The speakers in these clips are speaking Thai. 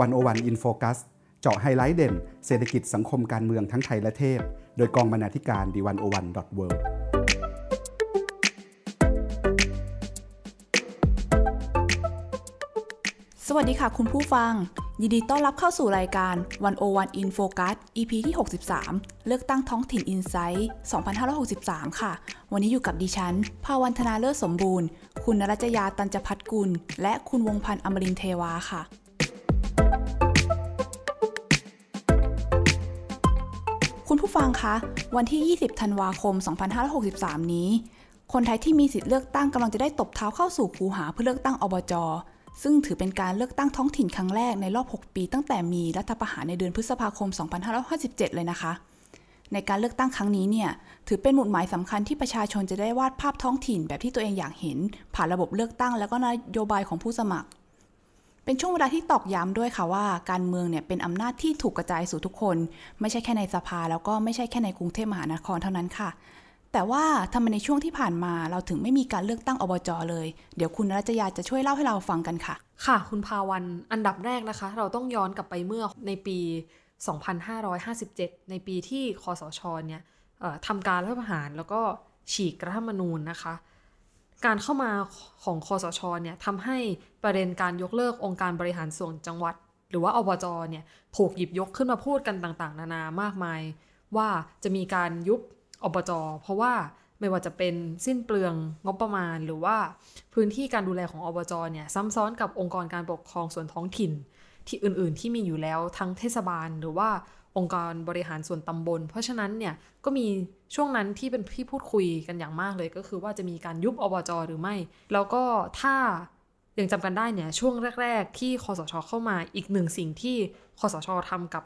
One O One In Focus เจาะไฮไลท์เด่น เศรษฐกิจสังคมการเมืองทั้งไทยและเทศโดยกองบรรณาธิการ The One O One dot worสวัสดีค่ะคุณผู้ฟัง ยินดีต้อนรับเข้าสู่รายการวันโอวันอินโฟคัส EP ที่ 63 เลือกตั้งท้องถิ่น Insight 2563 ค่ะ วันนี้อยู่กับดิฉัน ภาวันธนาเลิศสมบูรณ์ คุณนรัจยาตันจพัฒกุล และคุณวงพันธ์อมรินเทวาค่ะ ฟังคะ วันที่ 20 ธันวาคม 2563 นี้ คนไทยที่มีสิทธิ์เลือกตั้งกำลังจะได้ตบเท้าเข้าสู่คูหาเพื่อเลือกตั้งอบจ ซึ่งถือเป็นการเลือกตั้งท้องถิ่นครั้งแรกในรอบ 6 ปีตั้งแต่มีรัฐประหารในเดือนพฤษภาคม 2557 เลยนะคะ ในการเลือกตั้งครั้งนี้เนี่ย ถือเป็นหมุดหมายสำคัญที่ประชาชนจะได้วาดภาพท้องถิ่นแบบที่ตัวเองอยากเห็น ผ่านระบบเลือกตั้ง แล้วก็นโยบายของผู้สมัคร เป็นช่วงเวลาที่ตอกย้ำด้วยค่ะว่า การเมืองเนี่ยเป็นอำนาจที่ถูกกระจายสู่ทุกคน ไม่ใช่แค่ในสภาแล้วก็ไม่ใช่แค่ในกรุงเทพมหานครเท่านั้นค่ะ แต่ว่าทำไมในช่วงที่ผ่านมาเราถึงไม่มีการเลือกตั้งอบจเลย เดี๋ยวคุณรัชยาจะช่วยเล่าให้เราฟังกันค่ะ ค่ะ คุณภาวันอันดับแรกนะคะ เราต้องย้อนกลับไปเมื่อในปี 2557 ในปีที่คอสชเนี่ยทำการรัฐประหารแล้วก็ฉีกรัฐธรรมนูญนะคะ การเข้ามาของคอสชเนี่ยทำให้ประเด็นการยกเลิกองค์การบริหารส่วนจังหวัด หรือว่าอบจเนี่ยถูกหยิบยกขึ้นมาพูดกันต่างๆ นานามากมาย ว่าจะมีการยุบอบจเพราะว่าไม่ว่าจะเป็นสิ้นเปลืองงบประมาณ หรือว่าพื้นที่การดูแลของอบจเนี่ยซ้ำซ้อนกับองค์กรการปกครองส่วนท้องถิ่น ที่อื่นๆที่มีอยู่แล้วทั้งเทศบาลหรือว่า องค์การบริหารส่วนตำบล เพราะฉะนั้นเนี่ยก็มีช่วงนั้นที่เป็นที่พูดคุยกันอย่างมากเลย ก็คือว่าจะมีการยุบอบจหรือไม่ แล้วก็ถ้ายังจำกันได้เนี่ยช่วงแรก ๆ ที่คอสชเข้ามาอีกหนึ่งสิ่งที่คอสชทำกับ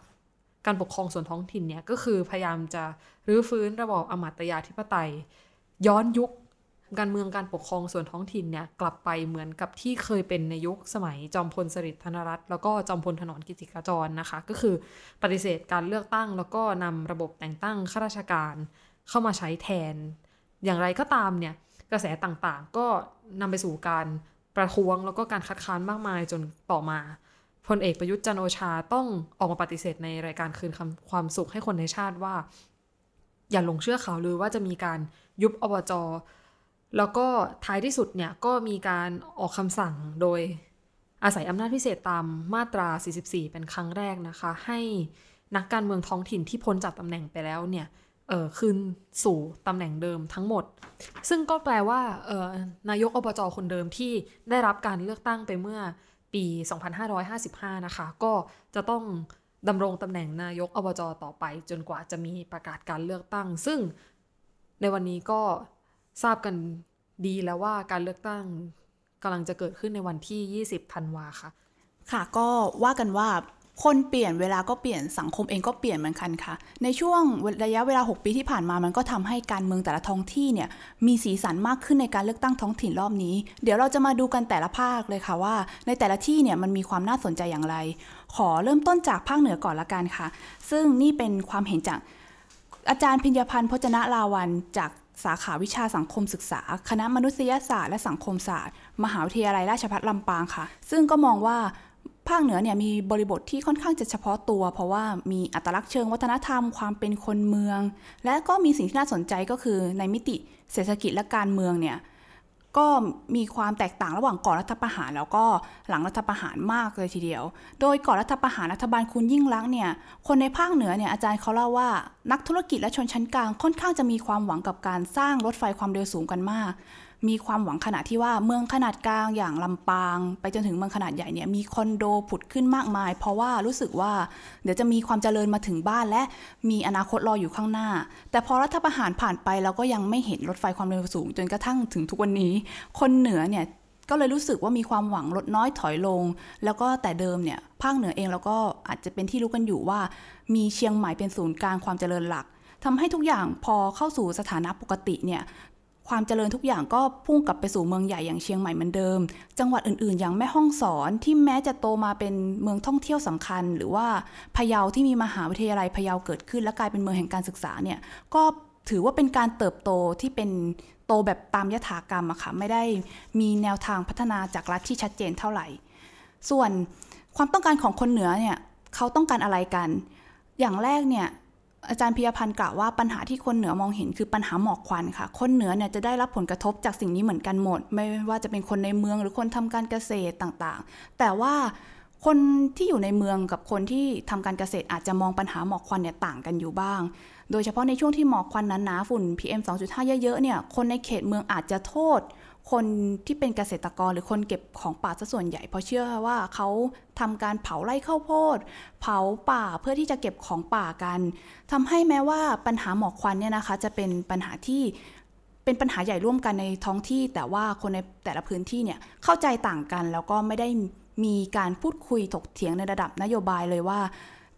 การปกครองส่วนท้องถิ่นเนี่ยก็คือพยายามจะรื้อฟื้นระบอบอมตยาธิปไตย ย้อนยุค การเมืองการปกครองส่วนท้องถิ่นเนี่ยกลับไปเหมือนกับที่เคยเป็นในยุคสมัยจอมพลสฤษดิ์ธนรัตน์แล้วก็จอมพลถนอมกิติขจรนะคะ ก็คือปฏิเสธการเลือกตั้ง แล้วก็นำระบบแต่งตั้งข้าราชการเข้ามาใช้แทน อย่างไรก็ตามเนี่ยกระแสต่างๆ ก็นำไปสู่การประท้วงแล้วก็การคัดค้านมากมายจนต่อมาพลเอกประยุทธ์จันโอชาต้องออกมาปฏิเสธในรายการคืนความสุขให้คนในชาติว่า อย่าหลงเชื่อข่าวลือว่าจะมีการยุบอบจ แล้วก็ท้ายที่สุดเนี่ยก็มีการออกคำสั่งโดยอาศัยอำนาจพิเศษตามมาตรา 44 เป็นครั้งแรกนะคะ ให้นักการเมืองท้องถิ่นที่พ้นจากตำแหน่งไปแล้วเนี่ยเออคืนสู่ตำแหน่งเดิมทั้งหมด ซึ่งก็แปลว่าเออนายกอบจคนเดิมที่ได้รับการเลือกตั้งไปเมื่อปี 2555 นะคะ ก็จะต้องดำรงตำแหน่งนายกอบจต่อไป จนกว่าจะมีประกาศการเลือกตั้ง ซึ่งในวันนี้ก็ ทราบกันดีแล้วว่าการเลือกตั้งกำลังจะเกิดขึ้นในวันที่ 20ธันวาค่ะ ค่ะ ก็ว่ากันว่าคนเปลี่ยนเวลาก็เปลี่ยนสังคมเองก็เปลี่ยนเหมือนกันค่ะ ในช่วงระยะเวลา 6 ปีที่ผ่านมามันก็ทำให้การเมืองแต่ละท้องที่เนี่ยมีสีสันมากขึ้นในการเลือกตั้งท้องถิ่นรอบนี้ เดี๋ยวเราจะมาดูกันแต่ละภาคเลยค่ะว่า ในแต่ละที่เนี่ยมันมีความน่าสนใจอย่างไร ขอเริ่มต้นจากภาคเหนือก่อนละกันค่ะ ซึ่งนี่เป็นความเห็นจากอาจารย์พิญญพันธ์พจนะลาวันจาก สาขาวิชาสังคมศึกษา คณะมนุษยศาสตร์และสังคมศาสตร์ มหาวิทยาลัยราชภัฏลำปางค่ะ ซึ่งก็มองว่าภาคเหนือเนี่ยมีบริบทที่ค่อนข้างจะเฉพาะตัว เพราะว่ามีอัตลักษณ์เชิงวัฒนธรรมความเป็นคนเมือง และก็มีสิ่งที่น่าสนใจก็คือในมิติเศรษฐกิจและการเมืองเนี่ย ก็มีความแตกต่างระหว่างก่อนรัฐประหาร แล้วก็หลังรัฐประหารมากเลยทีเดียว โดยก่อนรัฐประหารรัฐบาลคุณยิ่งรักเนี่ย คนในภาคเหนือเนี่ยอาจารย์เขาเล่าว่า นักธุรกิจและชนชั้นกลางค่อนข้างจะมีความหวังกับการสร้างรถไฟความเร็วสูงกันมาก มีความหวังขนาดที่ว่าเมืองขนาดกลางอย่างลำปาง ไปจนถึงเมืองขนาดใหญ่เนี่ยมีคอนโดผุดขึ้นมากมาย เพราะว่ารู้สึกว่าเดี๋ยวจะมีความเจริญมาถึงบ้านและมีอนาคตรออยู่ข้างหน้า แต่พอรัฐประหารผ่านไปเราก็ยังไม่เห็นรถไฟความเร็วสูง จนกระทั่งถึงทุกวันนี้ คนเหนือเนี่ยก็เลยรู้สึกว่ามีความหวังลดน้อยถอยลง แล้วก็แต่เดิมเนี่ยภาคเหนือเองเราก็อาจจะเป็นที่รู้กันอยู่ว่า มีเชียงใหม่เป็นศูนย์กลางความเจริญหลักทำให้ทุกอย่างพอเข้าสู่สถานะปกติเนี่ย ความเจริญทุกอย่างก็พุ่งกลับไปสู่เมืองใหญ่อย่างเชียงใหม่เหมือนเดิม จังหวัดอื่นๆ อย่างแม่ฮ่องสอนที่แม้จะโตมาเป็นเมืองท่องเที่ยวสำคัญ หรือว่าพะเยาที่มีมหาวิทยาลัยพะเยาเกิดขึ้น และกลายเป็นเมืองแห่งการศึกษาเนี่ยก็ถือว่าเป็นการเติบโตที่เป็นโตแบบตามยถากรรมอะค่ะไม่ได้มีแนวทางพัฒนาจากรัฐที่ชัดเจนเท่าไหร่ ส่วนความต้องการของคนเหนือเนี่ยเขาต้องการอะไรกัน อย่างแรกเนี่ย อาจารย์พิยพันธ์กล่าวว่าปัญหาที่คนเหนือมองเห็นคือปัญหาหมอกควันค่ะ คนเหนือเนี่ยจะได้รับผลกระทบจากสิ่งนี้เหมือนกันหมด ไม่ว่าจะเป็นคนในเมืองหรือคนทำการเกษตรต่างๆ แต่ว่าคนที่อยู่ในเมืองกับคนที่ทำการเกษตรอาจจะมองปัญหาหมอกควันเนี่ยต่างกันอยู่บ้าง โดยเฉพาะในช่วงที่หมอกควันหนาๆฝุ่น PM 2.5 เยอะๆเนี่ยคนในเขตเมืองอาจจะโทษ คนที่เป็นเกษตรกรหรือคนเก็บของป่าซะส่วนใหญ่เพราะเชื่อว่าเขาทำการเผาไร่ข้าวโพด เผาป่าเพื่อที่จะเก็บของป่ากันทำให้แม้ว่าปัญหาหมอกควันเนี่ยนะคะ จะเป็นปัญหาที่เป็นปัญหาใหญ่ร่วมกันในท้องที่ แต่ว่าคนในแต่ละพื้นที่เนี่ยเข้าใจต่างกัน แล้วก็ไม่ได้มีการพูดคุยถกเถียงในระดับนโยบายเลยว่า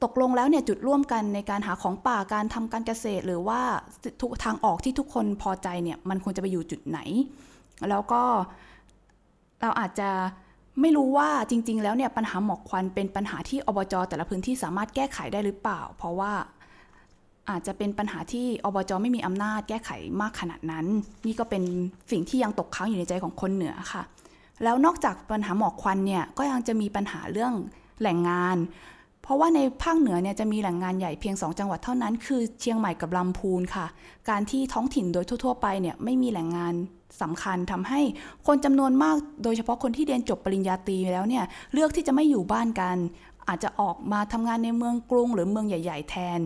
ตกลงแล้วเนี่ยจุดร่วมกันในการหาของป่าการทำการเกษตร หรือว่าทุกทางออกที่ทุกคนพอใจเนี่ยมันควรจะไปอยู่จุดไหน แล้วก็เราอาจจะไม่รู้ว่าจริง ๆ แล้วเนี่ยปัญหาหมอกควันเป็นปัญหาที่อบจแต่ละพื้นที่สามารถแก้ไขได้หรือเปล่า เพราะว่าอาจจะเป็นปัญหาที่อบจไม่มีอำนาจแก้ไขมากขนาดนั้น นี่ก็เป็นสิ่งที่ยังตกค้างอยู่ในใจของคนเหนือค่ะ แล้วนอกจากปัญหาหมอกควันเนี่ยก็ยังจะมีปัญหาเรื่องแหล่งงาน เพราะว่าในภาคเหนือเนี่ยจะมีแหล่งงานใหญ่เพียง 2 จังหวัดเท่านั้น คือเชียงใหม่กับลำพูนค่ะ การที่ท้องถิ่นโดยทั่ว ๆ ไปเนี่ยไม่มีแหล่งงาน สำคัญทำให้คนจำนวนมากโดยเฉพาะคนที่เรียนจบปริญญาตรีแล้วเนี่ยเลือกที่จะไม่อยู่บ้านกัน อาจจะออกมาทำงานในเมืองกรุง หรือเมืองใหญ่ ๆ แทน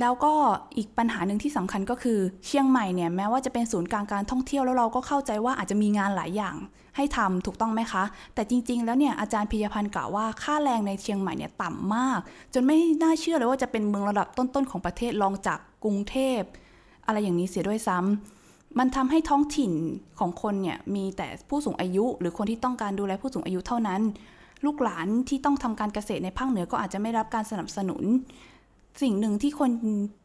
แล้วก็อีกปัญหาหนึ่งที่สำคัญก็คือเชียงใหม่เนี่ยแม้ว่าจะเป็นศูนย์กลางการท่องเที่ยวแล้วเราก็เข้าใจว่าอาจจะมีงานหลายอย่างให้ทำถูกต้องไหมคะ แต่จริง ๆ แล้วเนี่ยอาจารย์พิยพันธ์กล่าวว่าค่าแรงในเชียงใหม่เนี่ยต่ำมาก จนไม่น่าเชื่อเลยว่าจะเป็นเมืองระดับต้นๆของประเทศรองจากกรุงเทพ อะไรอย่างนี้เสียด้วยซ้ำ มันทำให้ท้องถิ่นของคนเนี่ยมีแต่ผู้สูงอายุ หรือคนที่ต้องการดูแลผู้สูงอายุเท่านั้น ลูกหลานที่ต้องทำการเกษตรในภาคเหนือก็อาจจะไม่รับการสนับสนุน สิ่งหนึ่งที่คน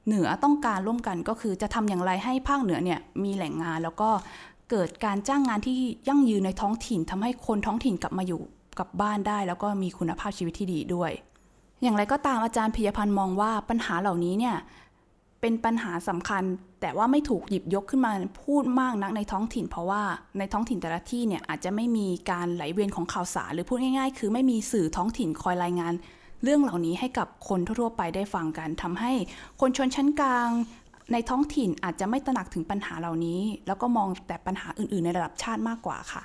เหนือต้องการร่วมกันก็คือจะทำอย่างไรให้ภาคเหนือเนี่ยมีแหล่งงาน แล้วก็เกิดการจ้างงานที่ยั่งยืนในท้องถิ่นทำให้คนท้องถิ่นกลับมาอยู่กับบ้านได้ แล้วก็มีคุณภาพชีวิตที่ดีด้วย อย่างไรก็ตามอาจารย์พิยพันธ์มองว่าปัญหาเหล่านี้เนี่ย เป็นปัญหาสำคัญ แต่ว่าไม่ถูกหยิบยกขึ้นมาพูดมากนักในท้องถิ่น เพราะว่าในท้องถิ่นแต่ละที่เนี่ยอาจจะไม่มีการไหลเวียนของข่าวสารหรือพูดง่ายๆ คือไม่มีสื่อท้องถิ่นคอยรายงาน เรื่องเหล่านี้ให้กับคนทั่วๆไปได้ฟังกันทำให้คนชนชั้นกลาง ในท้องถิ่นอาจจะไม่ตระหนักถึงปัญหาเหล่านี้ แล้วก็มองแต่ปัญหาอื่น ๆ ในระดับชาติมากกว่าค่ะ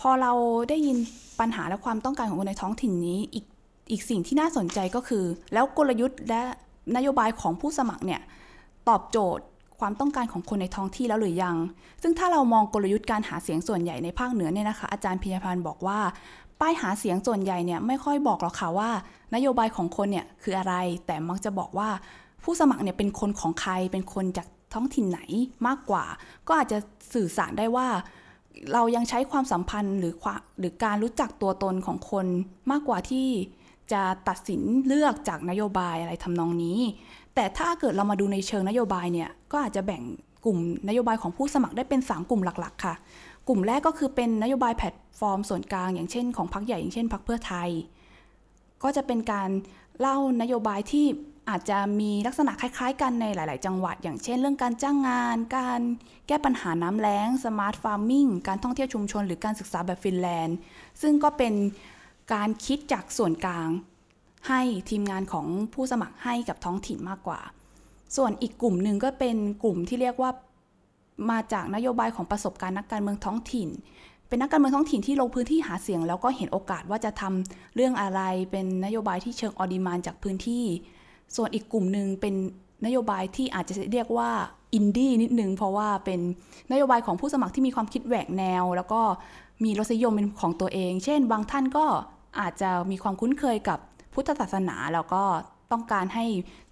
พอเราได้ยินปัญหาและความต้องการของคนในท้องถิ่นนี้อีกอีกสิ่งที่น่าสนใจก็คือ แล้วกลยุทธ์และ นโยบายของผู้สมัครเนี่ยตอบโจทย์ความต้องการของคนในท้องที่แล้วหรือยัง ซึ่งถ้าเรามองกลยุทธ์การหาเสียงส่วนใหญ่ในภาคเหนือเนี่ยนะคะ อาจารย์พิยพันธ์บอกว่า ป้ายหาเสียงส่วนใหญ่เนี่ยไม่ค่อยบอกหรอกค่ะว่า นโยบายของคนเนี่ยคืออะไร แต่มักจะบอกว่าผู้สมัครเนี่ยเป็นคนของใคร เป็นคนจากท้องถิ่นไหนมากกว่า ก็อาจจะสื่อสารได้ว่า เรายังใช้ความสัมพันธ์หรือหรือการรู้จักตัวตนของคนมากกว่าที่ จะตัดสินเลือกจากนโยบายอะไรทำนองนี้ แต่ถ้าเกิดเรามาดูในเชิงนโยบายเนี่ยก็อาจจะแบ่งกลุ่มนโยบายของผู้สมัครได้เป็น 3 กลุ่มหลัก ๆ ค่ะ กลุ่มแรกก็คือเป็นนโยบายแพลตฟอร์มส่วนกลาง อย่างเช่นของพรรคใหญ่อย่างเช่นพรรคเพื่อไทย ก็จะเป็นการเล่านโยบายที่อาจจะมีลักษณะคล้ายๆ กันในหลาย ๆ จังหวัด อย่างเช่น เรื่องการจ้างงาน การแก้ปัญหาน้ำแล้ง smart farming การท่องเที่ยวชุมชน หรือการศึกษาแบบฟินแลนด์ ซึ่งก็เป็น การคิดจากส่วนกลาง ให้ทีมงานของผู้สมัครให้กับท้องถิ่นมากกว่า ส่วนอีกกลุ่มหนึ่งก็เป็นกลุ่มที่เรียกว่ามาจากนโยบายของประสบการณ์นักการเมืองท้องถิ่น เป็นนักการเมืองท้องถิ่นที่ลงพื้นที่หาเสียง แล้วก็เห็นโอกาสว่าจะทำเรื่องอะไร เป็นนโยบายที่เชิง on demand จากพื้นที่ ส่วนอีกกลุ่มหนึ่งเป็นนโยบายที่อาจจะเรียกว่าอินดี้นิดนึงเพราะว่าเป็นนโยบายของผู้สมัครที่มีความคิดแหวกแนว แล้วก็ มีรสนิยมเป็นของตัวเอง เช่น บางท่านก็อาจจะมีความคุ้นเคยกับพุทธศาสนาแล้วก็ต้องการให้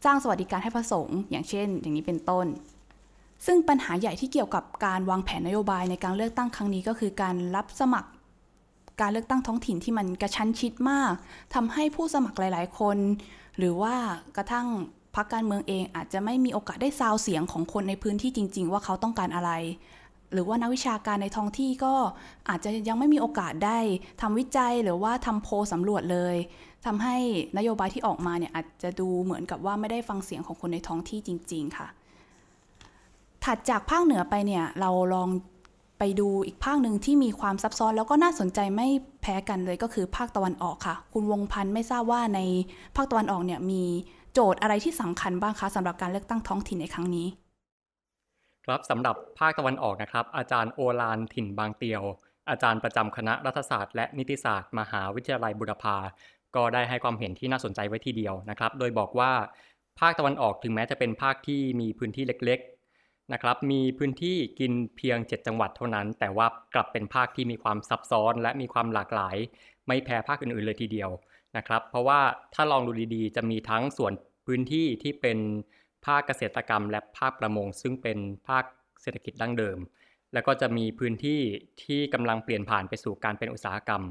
จัดสวัสดิการให้พระสงฆ์อย่างเช่น อย่างนี้เป็นต้น ซึ่งปัญหาใหญ่ที่เกี่ยวกับการวางแผนนโยบายในการเลือกตั้งครั้งนี้ก็คือการรับสมัคร การเลือกตั้งท้องถิ่นที่มันกระชั้นชิดมากทำให้ผู้สมัครหลาย ๆ คน หรือว่ากระทั่งพรรคการเมืองเองอาจจะไม่มีโอกาสได้ซาวเสียงของคนในพื้นที่จริง ๆ ว่าเขาต้องการอะไร หรือว่านักวิชาการในท้องที่ก็อาจจะยังไม่มีโอกาสได้ทำวิจัยหรือว่าทำโพลสำรวจเลยทำให้นโยบายที่ออกมาเนี่ยอาจจะดูเหมือนกับว่าไม่ได้ฟังเสียงของคนในท้องที่จริง ๆ ค่ะ ถัดจากภาคเหนือไปเนี่ยเราลองไปดูอีกภาคหนึ่งที่มีความซับซ้อนแล้วก็น่าสนใจไม่แพ้กันเลยก็คือภาคตะวันออกค่ะ คุณวงพันธ์ไม่ทราบว่าในภาคตะวันออกเนี่ยมีโจทย์อะไรที่สำคัญบ้างคะสำหรับการเลือกตั้งท้องถิ่นในครั้งนี้ ครับสำหรับภาคตะวันออกนะครับ อาจารย์โอลานถิ่นบางเตียว อาจารย์ประจำคณะรัฐศาสตร์และนิติศาสตร์ มหาวิทยาลัยบุรพาก็ได้ให้ความเห็นที่น่าสนใจไว้ทีเดียวนะครับ โดยบอกว่าภาคตะวันออกถึงแม้จะเป็นภาคที่มีพื้นที่เล็กๆนะครับ มีพื้นที่กินเพียง 7 จังหวัดเท่านั้น แต่ว่ากลับเป็นภาคที่มีความซับซ้อน และมีความหลากหลาย ไม่แพ้ภาคอื่นๆเลยทีเดียวนะครับ เพราะว่าถ้าลองดูดีๆ จะมีทั้งส่วนพื้นที่ที่เป็น ภาคเกษตรกรรม และภาคประมง ซึ่งเป็นภาคเศรษฐกิจดั้งเดิม แล้วก็จะมีพื้นที่ที่กำลังเปลี่ยนผ่านไปสู่การเป็นอุตสาหกรรม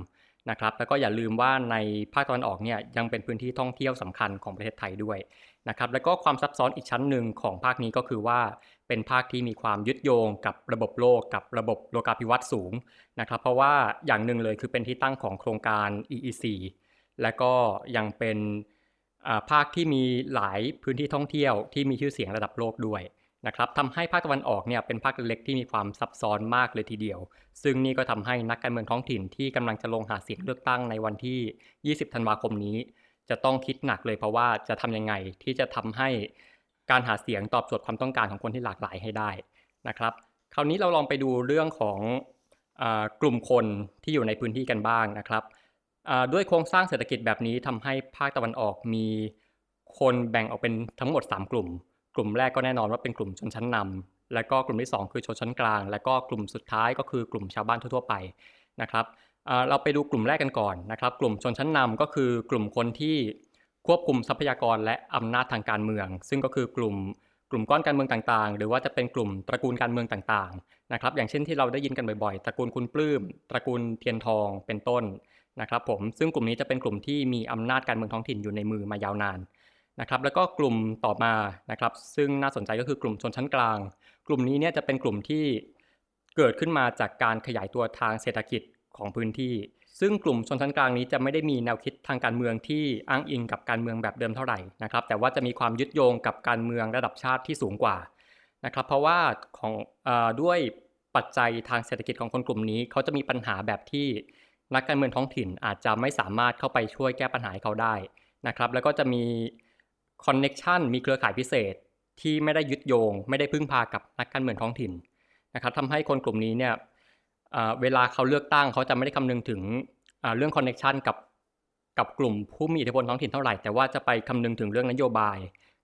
นะครับ แล้วก็อย่าลืมว่าในภาคตะวันออกเนี่ยยังเป็นพื้นที่ท่องเที่ยวสำคัญของประเทศไทยด้วยนะครับ แล้วก็ความซับซ้อนอีกชั้นหนึ่งของภาคนี้ก็คือว่าเป็นภาคที่มีความยึดโยงกับระบบโลกกับระบบโลกาภิวัตน์สูงนะครับ เพราะว่าอย่างหนึ่งเลยคือเป็นที่ตั้งของโครงการ EEC และก็ยังเป็น ภาคที่มีหลายพื้นที่ท่องเที่ยวที่มีชื่อเสียงระดับโลกด้วยนะครับทำให้ภาคตะวันออกเนี่ยเป็นภาคเล็กที่มีความซับซ้อนมากเลยทีเดียว ซึ่งนี่ก็ทำให้นักการเมืองท้องถิ่นที่กำลังจะลงหาเสียงเลือกตั้งในวันที่ 20 ธันวาคมนี้ จะต้องคิดหนักเลยเพราะว่าจะทำยังไงที่จะทำให้การหาเสียงตอบโจทย์ความต้องการของคนที่หลากหลายให้ได้นะครับ คราวนี้เราลองไปดูเรื่องของอกลุ่มคนที่อยู่ในพื้นที่กันบ้างนะครับ ด้วยโครงสร้างเศรษฐกิจแบบนี้ทำให้ภาคตะวันออกมีคนแบ่งออกเป็นทั้งหมด 3 กลุ่ม กลุ่มแรกก็แน่นอนว่าเป็นกลุ่มชนชั้นนำและก็กลุ่มที่ 2 คือชนชั้นกลาง และก็กลุ่มสุดท้ายก็คือกลุ่มชาวบ้านทั่วๆไปนะครับเราไปดูกลุ่มแรกกันก่อนนะครับ กลุ่มชนชั้นนำก็คือกลุ่มคนที่ควบคุมทรัพยากรและอำนาจทางการเมือง ซึ่งก็คือกลุ่มกลุ่มก้อนการเมืองต่างๆ หรือว่าจะเป็นกลุ่มตระกูลการเมืองต่างๆนะครับอย่างเช่นที่เราได้ยินกันบ่อยๆ ตระกูลคุณปลื้ม ตระกูลเทียนทองเป็นต้น นะครับผมซึ่งกลุ่มนี้จะเป็นกลุ่มที่มีอำนาจการเมืองท้องถิ่นอยู่ในมือมายาวนานนะครับแล้วก็กลุ่มต่อมานะครับซึ่งน่าสนใจก็คือกลุ่มชนชั้นกลาง กลุ่มนี้เนี่ยจะเป็นกลุ่มที่เกิดขึ้นมาจากการขยายตัวทางเศรษฐกิจของพื้นที่ ซึ่งกลุ่มชนชั้นกลางนี้จะไม่ได้มีแนวคิดทางการเมืองที่อ้างอิงกับการเมืองแบบเดิมเท่าไหร่นะครับแต่ว่าจะมีความยึดโยงกับการเมืองระดับชาติที่สูงกว่านะครับเพราะว่าของอด้วยปัจจัยทางเศรษฐกิจของคนกลุ่มนี้ เขาจะมีปัญหาแบบที่ นักการเมืองท้องถิ่นอาจจะไม่สามารถเข้าไปช่วยแก้ปัญหาให้เขาได้นะครับแล้วก็จะมีconnection มีเครือข่ายพิเศษที่ไม่ได้ยึดโยง ไม่ได้พึ่งพากับนักการเมืองท้องถิ่นนะครับทำให้คนกลุ่มนี้เนี่ยเวลาเขาเลือกตั้งเขาจะไม่ได้คำนึงถึงเรื่อง connection กับกับกลุ่มผู้มีอิทธิพลท้องถิ่นเท่าไหร่แต่ว่าจะไปคำนึงถึงเรื่องนโยบาย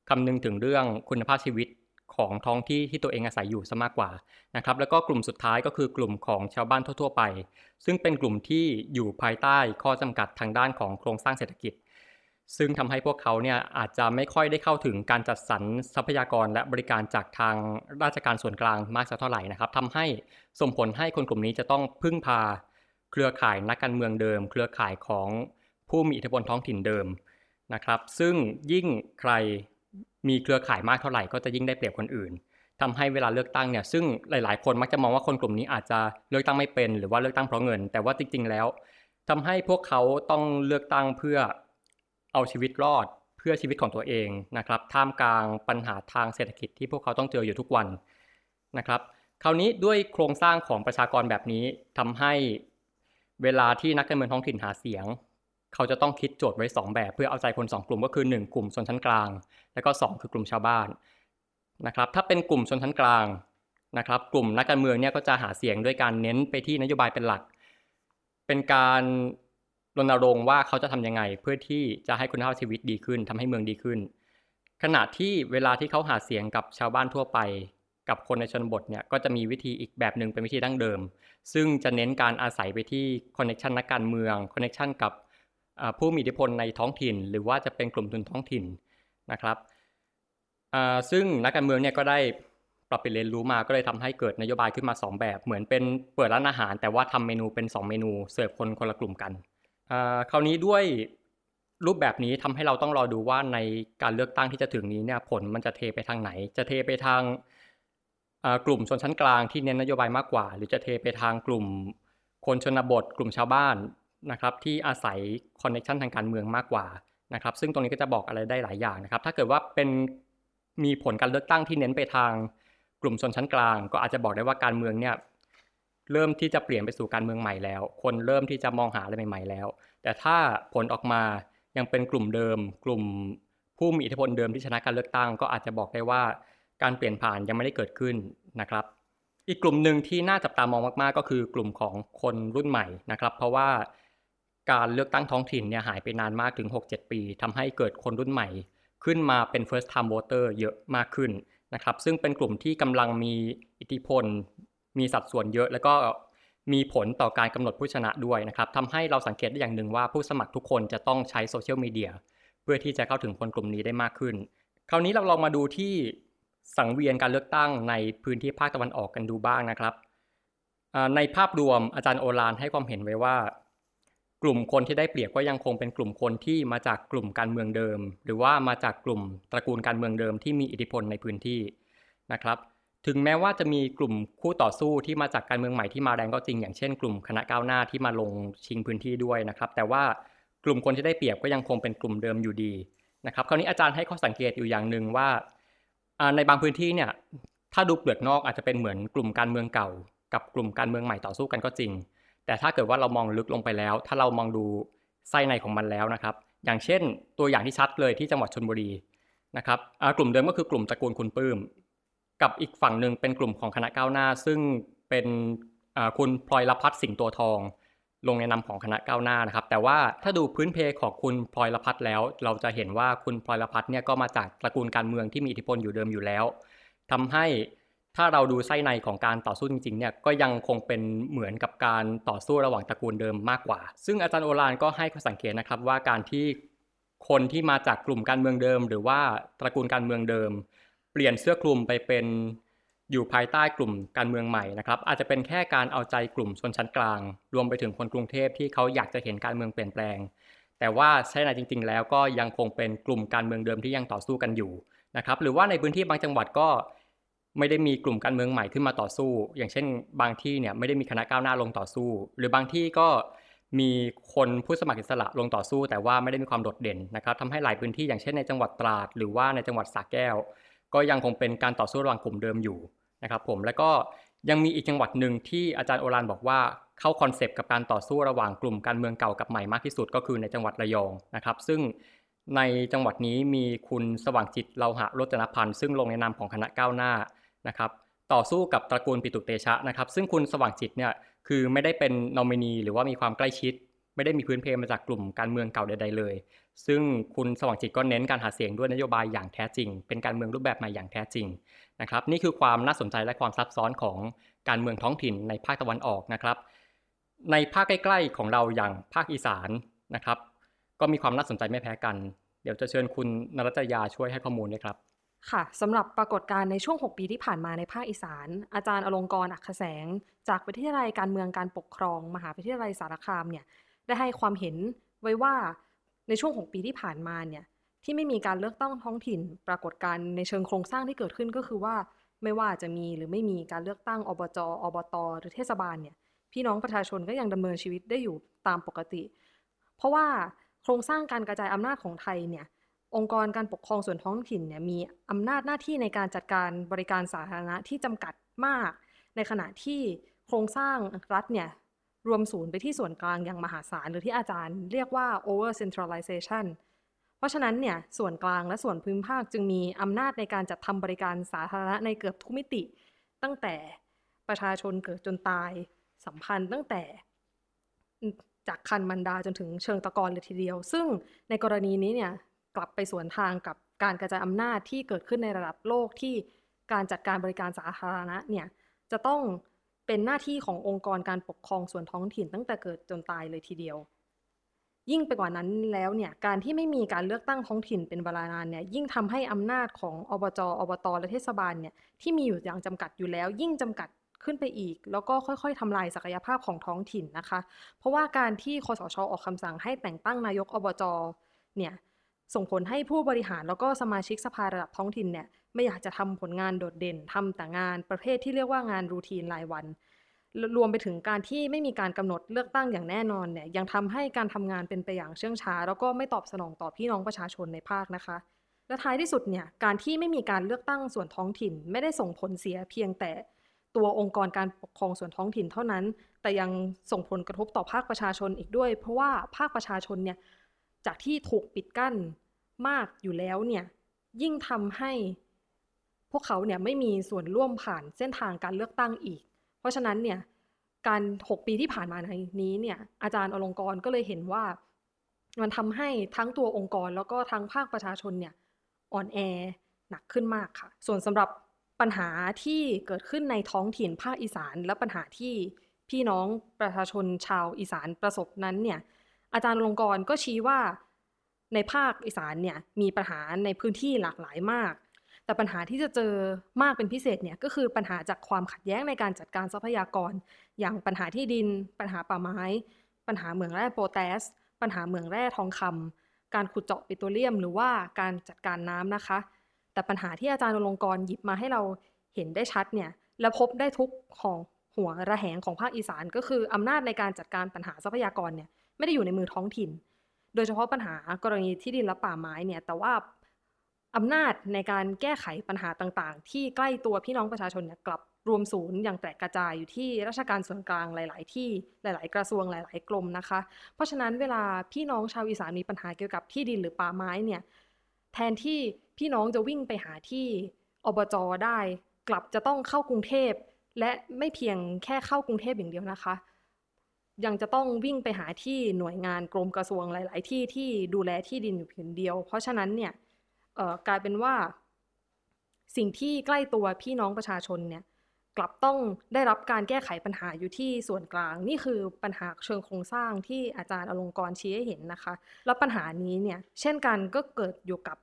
คำนึงถึงเรื่องคุณภาพชีวิต ของท้องที่ที่ตัวเองอาศัยอยู่ซะมากกว่านะครับแล้วก็กลุ่มสุดท้ายก็คือกลุ่มของชาวบ้านทั่ว ๆ ไป ซึ่งเป็นกลุ่มที่อยู่ภายใต้ข้อจำกัดทางด้านของโครงสร้างเศรษฐกิจ ซึ่งทำให้พวกเขาเนี่ยอาจจะไม่ค่อยได้เข้าถึงการจัดสรรทรัพยากรและบริการจากทางราชการส่วนกลางมากสักเท่าไหร่นะครับทำให้ส่งผลให้คนกลุ่มนี้จะต้องพึ่งพาเครือข่ายนักการเมืองเดิม เครือข่ายของผู้มีอิทธิพลท้องถิ่นเดิมนะครับ ซึ่งยิ่งใคร มีเครือข่ายมากเท่าไหร่ก็จะยิ่งได้เปรียบคนอื่นทำให้เวลาเลือกตั้งเนี่ยซึ่งหลายๆ คนมักจะมองว่าคนกลุ่มนี้อาจจะเลือกตั้งไม่เป็น หรือว่าเลือกตั้งเพราะเงิน แต่ว่าจริง ๆ แล้วทำให้พวกเขาต้องเลือกตั้งเพื่อเอาชีวิตรอดเพื่อชีวิตของตัวเองนะครับท่ามกลางปัญหาทางเศรษฐกิจที่พวกเขาต้องเจออยู่ทุกวันนะครับคราวนี้ด้วยโครงสร้างของประชากรแบบนี้ทำให้เวลาที่นักการเมืองท้องถิ่นหาเสียง เขาจะต้องคิดโจทย์ไว้ 2 แบบ เพื่อเอาใจคน 2 กลุ่มก็คือ 1 กลุ่มชนชั้นกลาง แล้วก็ 2 คือกลุ่มชาวบ้านนะครับถ้าเป็นกลุ่มชนชั้นกลางนะครับกลุ่มนักการเมืองเนี่ยก็จะหาเสียงด้วยการเน้นไปที่นโยบายเป็นหลัก เป็นการรณรงค์ว่าเขาจะทํำยังไง เพื่อที่จะให้คุณภาพชีวิตดีขึ้นทำให้เมืองดีขึ้น ขณะที่เวลาที่เขาหาเสียงกับชาวบ้านทั่วไป กับคนในชนบทเนี่ยก็จะมีวิธีอีกแบบหนึ่งเป็นวิธีดั้งเดิม ซึ่งจะเน้นการอาศัยไปที่คอนเนคชันนักการเมืองคอนเนคชันกับ ผู้มีอิทธิพลในท้องถิ่น หรือว่าจะเป็นกลุ่มทุนท้องถิ่นนะครับซึ่งนักการเมืองเนี่ยก็ได้ปรับเปลี่ยนเรียนรู้มาก็เลยทำให้เกิดนโยบายขึ้นมา 2 แบบ เหมือนเป็นเปิดร้านอาหาร แต่ว่าทำเมนูเป็น 2 เมนูเสิร์ฟคนคนละกลุ่มกันคราวนี้ด้วยรูปแบบนี้ทำให้เราต้องรอดูว่าในการเลือกตั้งที่จะถึงนี้เนี่ยผลมันจะเทไปทางไหน จะเทไปทางกลุ่มชนชั้นกลางที่เน้นนโยบายมากกว่า หรือจะเทไปทางกลุ่มคนชนบท กลุ่มชาวบ้าน นะครับที่อาศัยคอนเนคชันทางการเมืองมากกว่านะครับซึ่งตรงนี้ก็จะบอกอะไรได้หลายอย่างนะครับ ถ้าเกิดว่าเป็นมีผลการเลือกตั้งที่เน้นไปทางกลุ่มชนชั้นกลาง ก็อาจจะบอกได้ว่าการเมืองเนี่ยเริ่มที่จะเปลี่ยนไปสู่การเมืองใหม่แล้ว คนเริ่มที่จะมองหาอะไรใหม่ ๆ แล้ว แต่ถ้าผลออกมายังเป็นกลุ่มเดิม กลุ่มผู้มีอิทธิพลเดิมที่ชนะการเลือกตั้ง ก็อาจจะบอกได้ว่าการเปลี่ยนผ่านยังไม่ได้เกิดขึ้นนะครับ อีกกลุ่มหนึ่งที่น่าจับตามองมากๆ ก็คือกลุ่มของคนรุ่นใหม่นะครับ เพราะว่า การเลือกตั้งท้องถิ่นเนี่ยหายไปนานมากถึง 6-7 ปีทำให้เกิดคนรุ่นใหม่ ขึ้นมาเป็น first time voter เยอะมากขึ้นนะครับซึ่งเป็นกลุ่มที่กำลังมีอิทธิพล มีสัดส่วนเยอะ แล้วก็มีผลต่อการกำหนดผู้ชนะด้วยนะครับทำให้เราสังเกตได้อย่างหนึ่งว่าผู้สมัครทุกคนจะต้องใช้โซเชียลมีเดียเพื่อที่จะเข้าถึงคนกลุ่มนี้ได้มากขึ้น คราวนี้เราลองมาดูที่สังเวียนการเลือกตั้งในพื้นที่ภาคตะวันออกกันดูบ้างนะครับ ในภาพรวมอาจารย์โอลานให้ความเห็นไว้ว่า ลุ่มคนที่ได้เปรียบก็ยังคงเป็นกลุ่มคนที่มาจากกลุ่มการเมืองเดิม หรือว่ามาจากกลุ่มตระกูลการเมืองเดิมที่มีอิทธิพลในพื้นที่นะครับถึงแม้ว่าจะมีกลุ่มคู่ต่อสู้ที่มาจากการเมืองใหม่ที่มาแรงก็จริง อย่างเช่นกลุ่มคณะก้าวหน้าที่มาลงชิงพื้นที่ด้วยนะครับ แต่ว่ากลุ่มคนที่ได้เปรียบก็ยังคงเป็นกลุ่มเดิมอยู่ดีนะครับคราวนี้อาจารย์ให้ข้อสังเกตอยู่อย่างหนึ่งว่าในบางพื้นที่เนี่ยถ้าดูเปลือกนอกอาจจะเป็นเหมือนกลุ่มการเมืองเก่า กับกลุ่มการเมืองใหม่ต่อสู้กันก็จริง แต่ถ้าเกิดว่าเรามองลึกลงไปแล้ว ถ้าเรามองดูไส้ในของมันแล้วนะครับ อย่างเช่นตัวอย่างที่ชัดเลยที่จังหวัดชนบุรีนะครับกลุ่มเดิมก็คือกลุ่มตระกูลคุณปื้ม กับอีกฝั่งหนึ่งเป็นกลุ่มของคณะก้าวหน้า ซึ่งเป็นคุณพลอยรพัฒน์สิงห์ตัวทอง ลงในนามของคณะก้าวหน้านะครับ แต่ว่าถ้าดูพื้นเพของคุณพลอยละพัฒแล้ว เราจะเห็นว่าคุณพลอยละพัฒเนี่ยก็มาจากตระกูลการเมืองที่มีอิทธิพลอยู่เดิมอยู่แล้วทำให้ ถ้าเราดูไส้ในของการต่อสู้จริงๆเนี่ยก็ยังคงเป็นเหมือนกับการต่อสู้ระหว่างตระกูลเดิมมากกว่า ซึ่งอาจารย์โอรานก็ให้ข้อสังเกตนะครับว่าการที่คนที่มาจากกลุ่มการเมืองเดิม หรือว่าตระกูลการเมืองเดิม เปลี่ยนเสื้อคลุมไปเป็นอยู่ภายใต้กลุ่มการเมืองใหม่นะครับอาจจะเป็นแค่การเอาใจกลุ่มชนชั้นกลาง รวมไปถึงคนกรุงเทพที่เขาอยากจะเห็นการเมืองเปลี่ยนแปลง แต่ว่าใช่ในจริง ๆ แล้วก็ยังคงเป็นกลุ่มการเมืองเดิมที่ยังต่อสู้กันอยู่นะครับหรือว่าในพื้นที่บางจังหวัดก็ ไม่ได้มีกลุ่มการเมืองใหม่ขึ้นมาต่อสู้ อย่างเช่น บางที่เนี่ยไม่ได้มีคณะก้าวหน้าลงต่อสู้ หรือบางที่ก็มีคนผู้สมัครอิสระลงต่อสู้ แต่ว่าไม่ได้มีความโดดเด่นนะครับทำให้หลายพื้นที่อย่างเช่นในจังหวัดตราด หรือว่าในจังหวัดสระแก้ว ก็ยังคงเป็นการต่อสู้ระหว่างกลุ่มเดิมอยู่นะครับผมแล้วก็ยังมีอีกจังหวัดหนึ่งที่อาจารย์โอรานบอกว่าเข้าคอนเซปต์กับการต่อสู้ระหว่างกลุ่มการเมืองเก่ากับใหม่มากที่สุดก็คือในจังหวัดระยองนะครับ ซึ่งในจังหวัดนี้มีคุณสว่างจิตเลาหะรจนพันธ์ซึ่งลงในนามของคณะก้าวหน้า นะครับต่อสู้กับตระกูลปิตุเตชะนะครับซึ่งคุณสว่างจิตเนี่ยคือไม่ได้เป็นนอมินีหรือว่ามีความใกล้ชิด ไม่ได้มีพื้นเพมาจากกลุ่มการเมืองเก่าใดๆเลย ซึ่งคุณสว่างจิตก็เน้นการหาเสียงด้วยนโยบายอย่างแท้จริง เป็นการเมืองรูปแบบใหม่อย่างแท้จริงนะครับนี่คือความน่าสนใจและความซับซ้อนของการเมืองท้องถิ่นในภาคตะวันออกนะครับในภาคใกล้ ๆ ของเราอย่างภาคอีสานนะครับ ก็มีความน่าสนใจไม่แพ้กัน เดี๋ยวจะเชิญคุณนรัตยาช่วยให้ข้อมูลด้วยครับ ค่ะสำหรับปรากฏการณ์ในช่วง 6 ปีที่ผ่านมาในภาคอีสาน อาจารย์อลงกรอักแสง จากวิทยาลัยการเมืองการปกครอง มหาวิทยาลัยสารคามเนี่ยได้ให้ความเห็นไว้ว่าในช่วง 6 ปีที่ผ่านมาเนี่ยที่ไม่มีการเลือกตั้งท้องถิ่น ปรากฏการณ์ในเชิงโครงสร้างที่เกิดขึ้นก็คือว่า ไม่ว่าจะมีหรือไม่มีการเลือกตั้งอบจอบตหรือเทศบาลเนี่ยพี่น้องประชาชนก็ยังดำเนินชีวิตได้อยู่ตามปกติ เพราะว่าโครงสร้างการกระจายอำนาจของไทยเนี่ย องค์กรการปกครองส่วนท้องถิ่นเนี่ยมีอำนาจหน้าที่ในการจัดการบริการสาธารณะที่จำกัดมาก ในขณะที่โครงสร้างรัฐเนี่ยรวมศูนย์ไปที่ส่วนกลางอย่างมหาศาล หรือที่อาจารย์เรียกว่า over centralization เพราะฉะนั้นเนี่ยส่วนกลางและส่วนพื้นภาคจึงมีอำนาจในการจัดทำบริการสาธารณะในเกือบทุกมิติ ตั้งแต่ประชาชนเกิดจนตายสัมพันธ์ตั้งแต่จากคันมันดาจนถึงเชิงตะกอนเลยทีเดียว ซึ่งในกรณีนี้เนี่ย กลับไปสวนทางกับการกระจายอำนาจที่เกิดขึ้นในระดับโลกที่การจัดการบริการสาธารณะเนี่ยจะต้องเป็นหน้าที่ขององค์กรการปกครองส่วนท้องถิ่นตั้งแต่เกิดจนตายเลยทีเดียว ยิ่งไปกว่านั้นแล้วเนี่ยการที่ไม่มีการเลือกตั้งท้องถิ่นเป็นเวลานานเนี่ยยิ่งทำให้อำนาจของอบจอบตและเทศบาลเนี่ยที่มีอยู่อย่างจำกัดอยู่แล้ว ยิ่งจำกัดขึ้นไปอีก แล้วก็ค่อยๆทำลายศักยภาพของท้องถิ่นนะคะ เพราะว่าการที่คอสชออกคำสั่งให้แต่งตั้งนายกอบจเนี่ย ส่งผลให้ผู้บริหารแล้วก็สมาชิกสภาระดับท้องถิ่นเนี่ยไม่อยากจะทำผลงานโดดเด่นทำแต่งานประเภทที่เรียกว่างานรูทีนรายวัน รวมไปถึงการที่ไม่มีการกำหนดเลือกตั้งอย่างแน่นอนเนี่ยยังทำให้การทำงานเป็นไปอย่างเชื่องช้า แล้วก็ไม่ตอบสนองต่อพี่น้องประชาชนในภาคนะคะ และท้ายที่สุดเนี่ยการที่ไม่มีการเลือกตั้งส่วนท้องถิ่น ไม่ได้ส่งผลเสียเพียงแต่ตัวองค์กรการปกครองส่วนท้องถิ่นเท่านั้น แต่ยังส่งผลกระทบต่อภาคประชาชนอีกด้วย เพราะว่าภาคประชาชนเนี่ย จากที่ถูกปิดกั้นมากอยู่แล้วเนี่ยยิ่งทำให้พวกเขาเนี่ยไม่มีส่วนร่วมผ่านเส้นทางการเลือกตั้งอีก เพราะฉะนั้นเนี่ยการ 6 ปีที่ผ่านมาในนี้เนี่ยอาจารย์อลงกรก็เลยเห็นว่า มันทำให้ทั้งตัวองค์กรแล้วก็ทั้งภาคประชาชนเนี่ยอ่อนแอหนักขึ้นมากค่ะ ส่วนสำหรับปัญหาที่เกิดขึ้นในท้องถิ่นภาคอีสาน และปัญหาที่พี่น้องประชาชนชาวอีสานประสบนั้นเนี่ย อาจารย์ลงกรก็ชี้ว่า ในภาคอีสานเนี่ยมีปัญหาในพื้นที่หลากหลายมาก แต่ปัญหาที่จะเจอมากเป็นพิเศษเนี่ยก็คือปัญหาจากความขัดแย้งในการจัดการทรัพยากร อย่างปัญหาที่ดิน ปัญหาป่าไม้ ปัญหาเหมืองแร่โปแทส ปัญหาเหมืองแร่ทองคำการขุดเจาะปิโตรเลียม หรือว่าการจัดการน้ำนะคะ แต่ปัญหาที่อาจารย์ลงกรหยิบมาให้เราเห็นได้ชัดเนี่ยและพบได้ทุกของหัวระแหงของภาคอีสานก็คืออำนาจในการจัดการปัญหาทรัพยากรเนี่ย ไม่ได้อยู่ในมือท้องถิ่น โดยเฉพาะปัญหากรณีที่ดินและป่าไม้เนี่ย แต่ว่าอำนาจในการแก้ไขปัญหาต่างๆ ที่ใกล้ตัวพี่น้องประชาชนเนี่ยกลับรวมศูนย์อย่างแตกกระจายอยู่ที่ราชการส่วนกลางหลาย ๆ ที่หลาย ๆ กระทรวงหลาย ๆ กรมนะคะ เพราะฉะนั้นเวลาพี่น้องชาวอีสานมีปัญหาเกี่ยวกับที่ดินหรือป่าไม้เนี่ยแทนที่พี่น้องจะวิ่งไปหาที่อบจได้ กลับจะต้องเข้ากรุงเทพและไม่เพียงแค่เข้ากรุงเทพอย่างเดียวนะคะ ยังจะต้องวิ่งไปหาที่หน่วยงานกรมกระทรวงหลาย ๆ ที่ที่ดูแลที่ดินอยู่เพียงเดียว เพราะฉะนั้นเนี่ยกลายเป็นว่า สิ่งที่ใกล้ตัวพี่น้องประชาชนเนี่ยกลับต้องได้รับการแก้ไขปัญหาอยู่ที่ส่วนกลาง นี่คือปัญหาเชิงโครงสร้างที่อาจารย์อลงกรชี้ให้เห็นนะคะ แล้วปัญหานี้เนี่ยเช่นกันก็เกิดอยู่กับ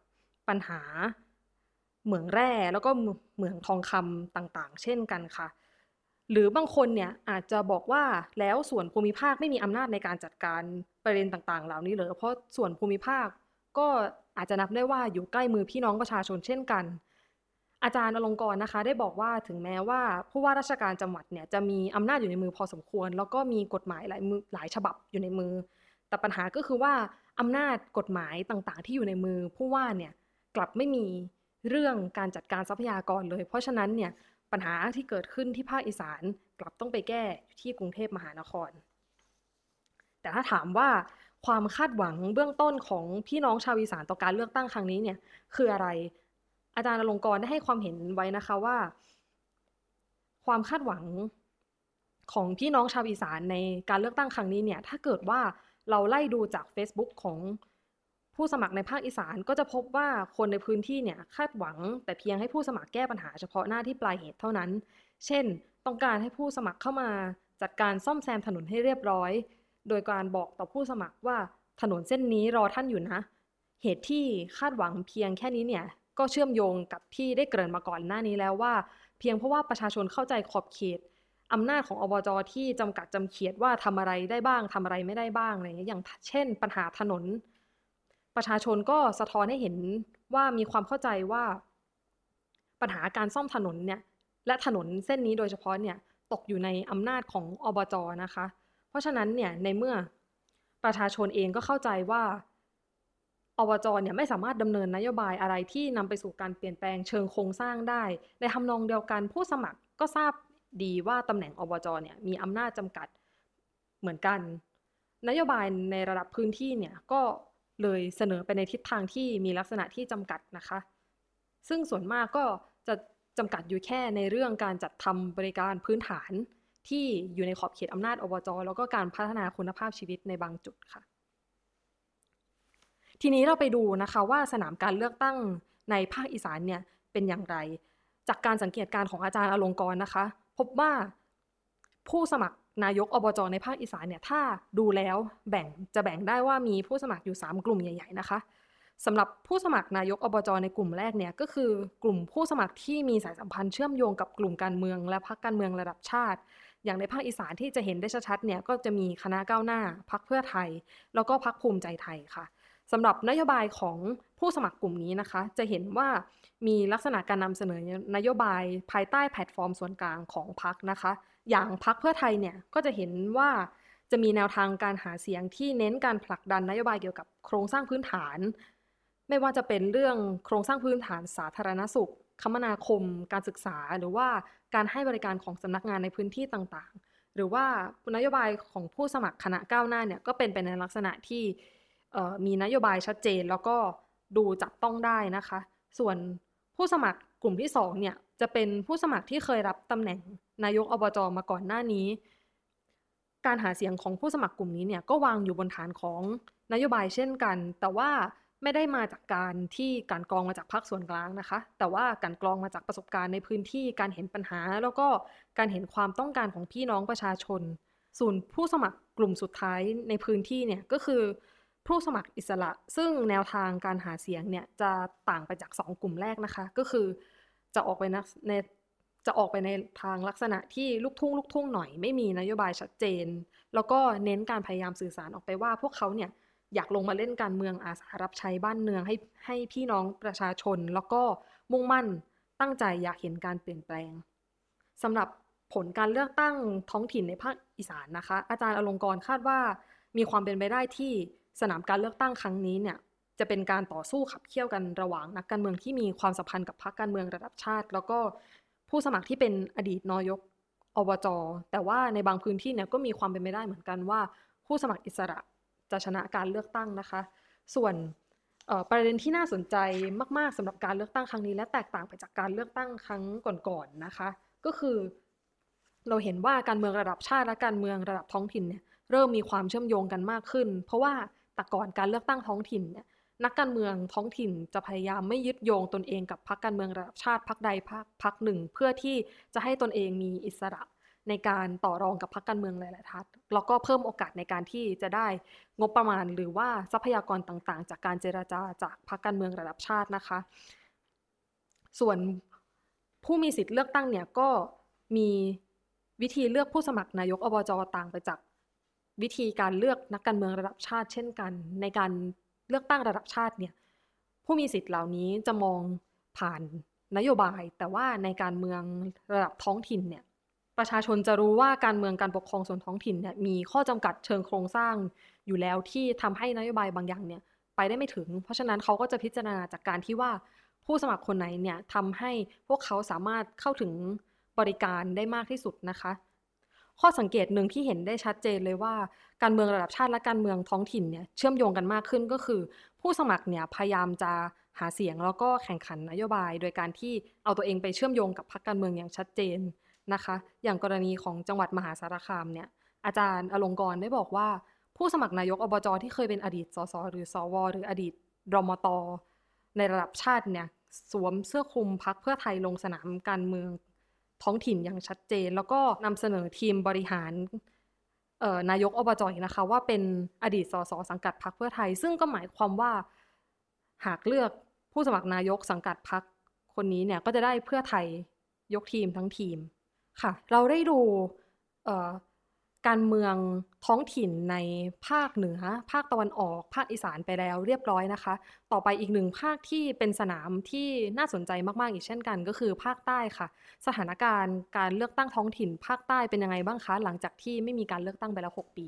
ปัญหาเหมืองแร่แล้วก็เหมืองทองคำต่างๆ เช่นกันค่ะ หรือบางคนเนี่ยอาจจะบอกว่าแล้วส่วนภูมิภาคไม่มีอำนาจในการจัดการประเด็นต่างๆ เหล่านี้เลยเพราะส่วนภูมิภาคก็อาจจะนับได้ว่าอยู่ใกล้มือพี่น้องประชาชนเช่นกัน อาจารย์อลงกรนะคะ ได้บอกว่าถึงแม้ว่าผู้ว่าราชการจังหวัดเนี่ยจะมีอำนาจอยู่ในมือพอสมควร แล้วก็มีกฎหมายหลายมือหลายฉบับอยู่ในมือ แต่ปัญหาก็คือว่าอำนาจกฎหมายต่างๆ ที่อยู่ในมือผู้ว่าเนี่ยกลับไม่มีเรื่องการจัดการทรัพยากรเลย เพราะฉะนั้นเนี่ย ปัญหาที่เกิดขึ้นที่ภาคอีสานกลับต้องไปแก้ที่กรุงเทพมหานคร แต่ถ้าถามว่าความคาดหวังเบื้องต้นของพี่น้องชาวอีสานต่อการเลือกตั้งครั้งนี้เนี่ยคืออะไร อาจารย์อลงกรได้ให้ความเห็นไว้นะคะว่า ความคาดหวังของพี่น้องชาวอีสานในการเลือกตั้งครั้งนี้เนี่ยถ้าเกิดว่าเราไล่ดูจาก Facebook ของ ผู้สมัครในภาคอีสานก็จะพบว่าคนในพื้นที่เนี่ยคาดหวัง แต่เพียงให้ผู้สมัครแก้ปัญหาเฉพาะหน้าที่ปลายเหตุเท่านั้น เช่น ต้องการให้ผู้สมัครเข้ามาจัดการซ่อมแซมถนนให้เรียบร้อย โดยการบอกต่อผู้สมัครว่าถนนเส้นนี้รอท่านอยู่นะ เหตุที่คาดหวังเพียงแค่นี้เนี่ยก็เชื่อมโยงกับที่ได้เกริ่นมาก่อนหน้านี้แล้วว่า เพียงเพราะว่าประชาชนเข้าใจขอบเขตอำนาจของอบจที่จำกัดจำเขียดว่าทำอะไรได้บ้างทำอะไรไม่ได้บ้างอะไรอย่างเงี้ยอย่างเช่น ปัญหาถนน ประชาชนก็สะท้อนให้เห็นว่ามีความเข้าใจว่าปัญหาการซ่อมถนนเนี่ยและถนนเส้นนี้โดยเฉพาะเนี่ยตกอยู่ในอำนาจของอบจนะคะ เพราะฉะนั้นเนี่ยในเมื่อประชาชนเองก็เข้าใจว่าอบจเนี่ยไม่สามารถดำเนินนโยบายอะไรที่นำไปสู่การเปลี่ยนแปลงเชิงโครงสร้างได้ ในทำนองเดียวกันผู้สมัครก็ทราบดีว่าตำแหน่งอบจเนี่ยมีอำนาจจำกัดเหมือนกัน นโยบายในระดับพื้นที่เนี่ยก็ เลยเสนอไปในทิศทางที่มีลักษณะที่จำกัดนะคะ ซึ่งส่วนมากก็จะจำกัดอยู่แค่ในเรื่องการจัดทำบริการพื้นฐานที่อยู่ในขอบเขตอำนาจอบจ แล้วก็การพัฒนาคุณภาพชีวิตในบางจุดค่ะ ทีนี้เราไปดูนะคะว่าสนามการเลือกตั้งในภาคอีสานเนี่ยเป็นอย่างไร จากการสังเกตการของอาจารย์อลงกรนะคะ พบว่าผู้สมัคร นายกอบจในภาคอีสานเนี่ยถ้าดูแล้วแบ่งจะแบ่งได้ว่ามีผู้สมัครอยู่ 3 กลุ่มใหญ่ ๆ นะคะสำหรับผู้สมัครนายกอบจในกลุ่มแรกเนี่ยก็คือกลุ่มผู้สมัครที่มีสายสัมพันธ์เชื่อมโยงกับกลุ่มการเมือง และพรรคการเมืองระดับชาติ อย่างในภาคอีสานที่จะเห็นได้ชัดๆเนี่ยก็จะมีคณะก้าวหน้าพรรคเพื่อไทย แล้วก็พรรคภูมิใจไทยค่ะสำหรับนโยบายของผู้สมัครกลุ่มนี้นะคะ จะเห็นว่ามีลักษณะการนำเสนอนโยบายภายใต้แพลตฟอร์มส่วนกลางของพรรคนะคะ อย่างพรรคเพื่อไทยเนี่ยก็จะเห็นว่าจะมีแนวทางการหาเสียงที่เน้นการผลักดันนโยบายเกี่ยวกับโครงสร้างพื้นฐาน ไม่ว่าจะเป็นเรื่องโครงสร้างพื้นฐานสาธารณสุข คมนาคม การศึกษา หรือว่าการให้บริการของสำนักงานในพื้นที่ต่างๆ หรือว่านโยบายของผู้สมัครคณะก้าวหน้าเนี่ยก็เป็นไปในลักษณะที่มีนโยบายชัดเจนแล้วก็ดูจับต้องได้นะคะ ส่วนผู้สมัคร กลุ่มที่2เนี่ยจะเป็นผู้สมัครที่เคยรับตำแหน่งนายกอบจมาก่อนหน้านี้ การหาเสียงของผู้สมัครกลุ่มนี้เนี่ยก็วางอยู่บนฐานของนโยบายเช่นกัน แต่ว่าไม่ได้มาจากการที่การกรองมาจากภาคส่วนกลางนะคะ แต่ว่าการกรองมาจากประสบการณ์ในพื้นที่การเห็นปัญหา แล้วก็การเห็นความต้องการของพี่น้องประชาชน ส่วนผู้สมัครกลุ่มสุดท้ายในพื้นที่เนี่ยก็คือผู้สมัครอิสระ ซึ่งแนวทางการหาเสียงเนี่ยจะต่างไปจาก 2 กลุ่มแรกนะคะ ก็คือ จะออกไปในจะออกไปในทางลักษณะที่ลูกทุ่งลูกทุ่งหน่อยไม่มีนโยบายชัดเจน แล้วก็เน้นการพยายามสื่อสารออกไปว่า พวกเขาเนี่ยอยากลงมาเล่นการเมืองอาสารับใช้บ้านเมืองให้ให้พี่น้องประชาชน แล้วก็มุ่งมั่นตั้งใจอยากเห็นการเปลี่ยนแปลงสำหรับผลการเลือกตั้งท้องถิ่นในภาคอีสานนะคะ อาจารย์อลงกรคาดว่ามีความเป็นไปได้ที่สนามการเลือกตั้งครั้งนี้เนี่ย จะเป็นการต่อสู้ขับเคี่ยวกันระหว่างนักการเมืองที่มีความสัมพันธ์กับพรรคการเมืองระดับชาติ แล้วก็ผู้สมัครที่เป็นอดีตนายกอบจแต่ว่าในบางพื้นที่เนี่ยก็มีความเป็นไปได้เหมือนกันว่า ผู้สมัครอิสระจะชนะการเลือกตั้งนะคะ ส่วนประเด็นที่น่าสนใจมาก ๆสำหรับการเลือกตั้งครั้งนี้ และแตกต่างไปจากการเลือกตั้งครั้งก่อนๆนะคะ ก็คือเราเห็นว่าการเมืองระดับชาติและการเมืองระดับท้องถิ่นเนี่ยเริ่มมีความเชื่อมโยงกันมากขึ้น เพราะว่าแต่ก่อนการเลือกตั้งท้องถิ่นเนี่ย นักการเมืองท้องถิ่นจะพยายามไม่ยึดโยงตนเองกับพรรคการเมืองระดับชาติพรรคใดพรรคพรรคหนึ่ง เพื่อที่จะให้ตนเองมีอิสระในการต่อรองกับพรรคการเมืองหลายๆทัศแล้วก็เพิ่มโอกาสในการที่จะได้งบประมาณหรือว่าทรัพยากรต่างๆ จากการเจราจาจากพรรคการเมืองระดับชาตินะคะ ส่วนผู้มีสิทธิ์เลือกตั้งเนี่ยก็มีวิธีเลือกผู้สมัครนายกอบจต่างไปจากวิธีการเลือกนักการเมืองระดับชาติเช่นกัน ในการ เลือกตั้งระดับชาติเนี่ยผู้มีสิทธิ์เหล่านี้จะมองผ่านนโยบาย แต่ว่าในการเมืองระดับท้องถิ่นเนี่ยประชาชนจะรู้ว่าการเมืองการปกครองส่วนท้องถิ่นเนี่ยมีข้อจำกัดเชิงโครงสร้างอยู่แล้วที่ทำให้นโยบายบางอย่างเนี่ยไปได้ไม่ถึง เพราะฉะนั้นเขาก็จะพิจารณาจากการที่ว่าผู้สมัครคนไหนเนี่ยทำให้พวกเขาสามารถเข้าถึงบริการได้มากที่สุดนะคะ ข้อสังเกตหนึ่งที่เห็นได้ชัดเจนเลยว่าการเมืองระดับชาติและการเมืองท้องถิ่นเนี่ยเชื่อมโยงกันมากขึ้นก็คือ ผู้สมัครเนี่ยพยายามจะหาเสียงแล้วก็แข่งขันนโยบาย โดยการที่เอาตัวเองไปเชื่อมโยงกับพรรคการเมืองอย่างชัดเจนนะคะ อย่างกรณีของจังหวัดมหาสารคามเนี่ยอาจารย์อลงกรได้บอกว่า ผู้สมัครนายกอบจที่เคยเป็นอดีตสสหรือสวหรืออดีตรมตในระดับชาติเนี่ยสวมเสื้อคลุมพักเพื่อไทยลงสนามการเมือง ท้องถิ่นอย่างชัดเจน แล้วก็นำเสนอทีมบริหารนายกอบจนะคะว่าเป็นอดีตสสสังกัดพรรคเพื่อไทย ซึ่งก็หมายความว่าหากเลือกผู้สมัครนายกสังกัดพรรคคนนี้เนี่ยก็จะได้เพื่อไทยยกทีมทั้งทีมค่ะ เราได้ดู การเมืองท้องถิ่นในภาคเหนือ ภาคตะวันออก ภาคอีสานไปแล้วเรียบร้อยนะคะ ต่อไปอีกหนึ่งภาคที่เป็นสนามที่น่าสนใจมาก ๆ อีกเช่นกัน ก็คือภาคใต้ค่ะ สถานการณ์การเลือกตั้งท้องถิ่น ภาคใต้เป็นยังไงบ้างคะ หลังจากที่ไม่มีการเลือกตั้งไปแล้ว 6 ปี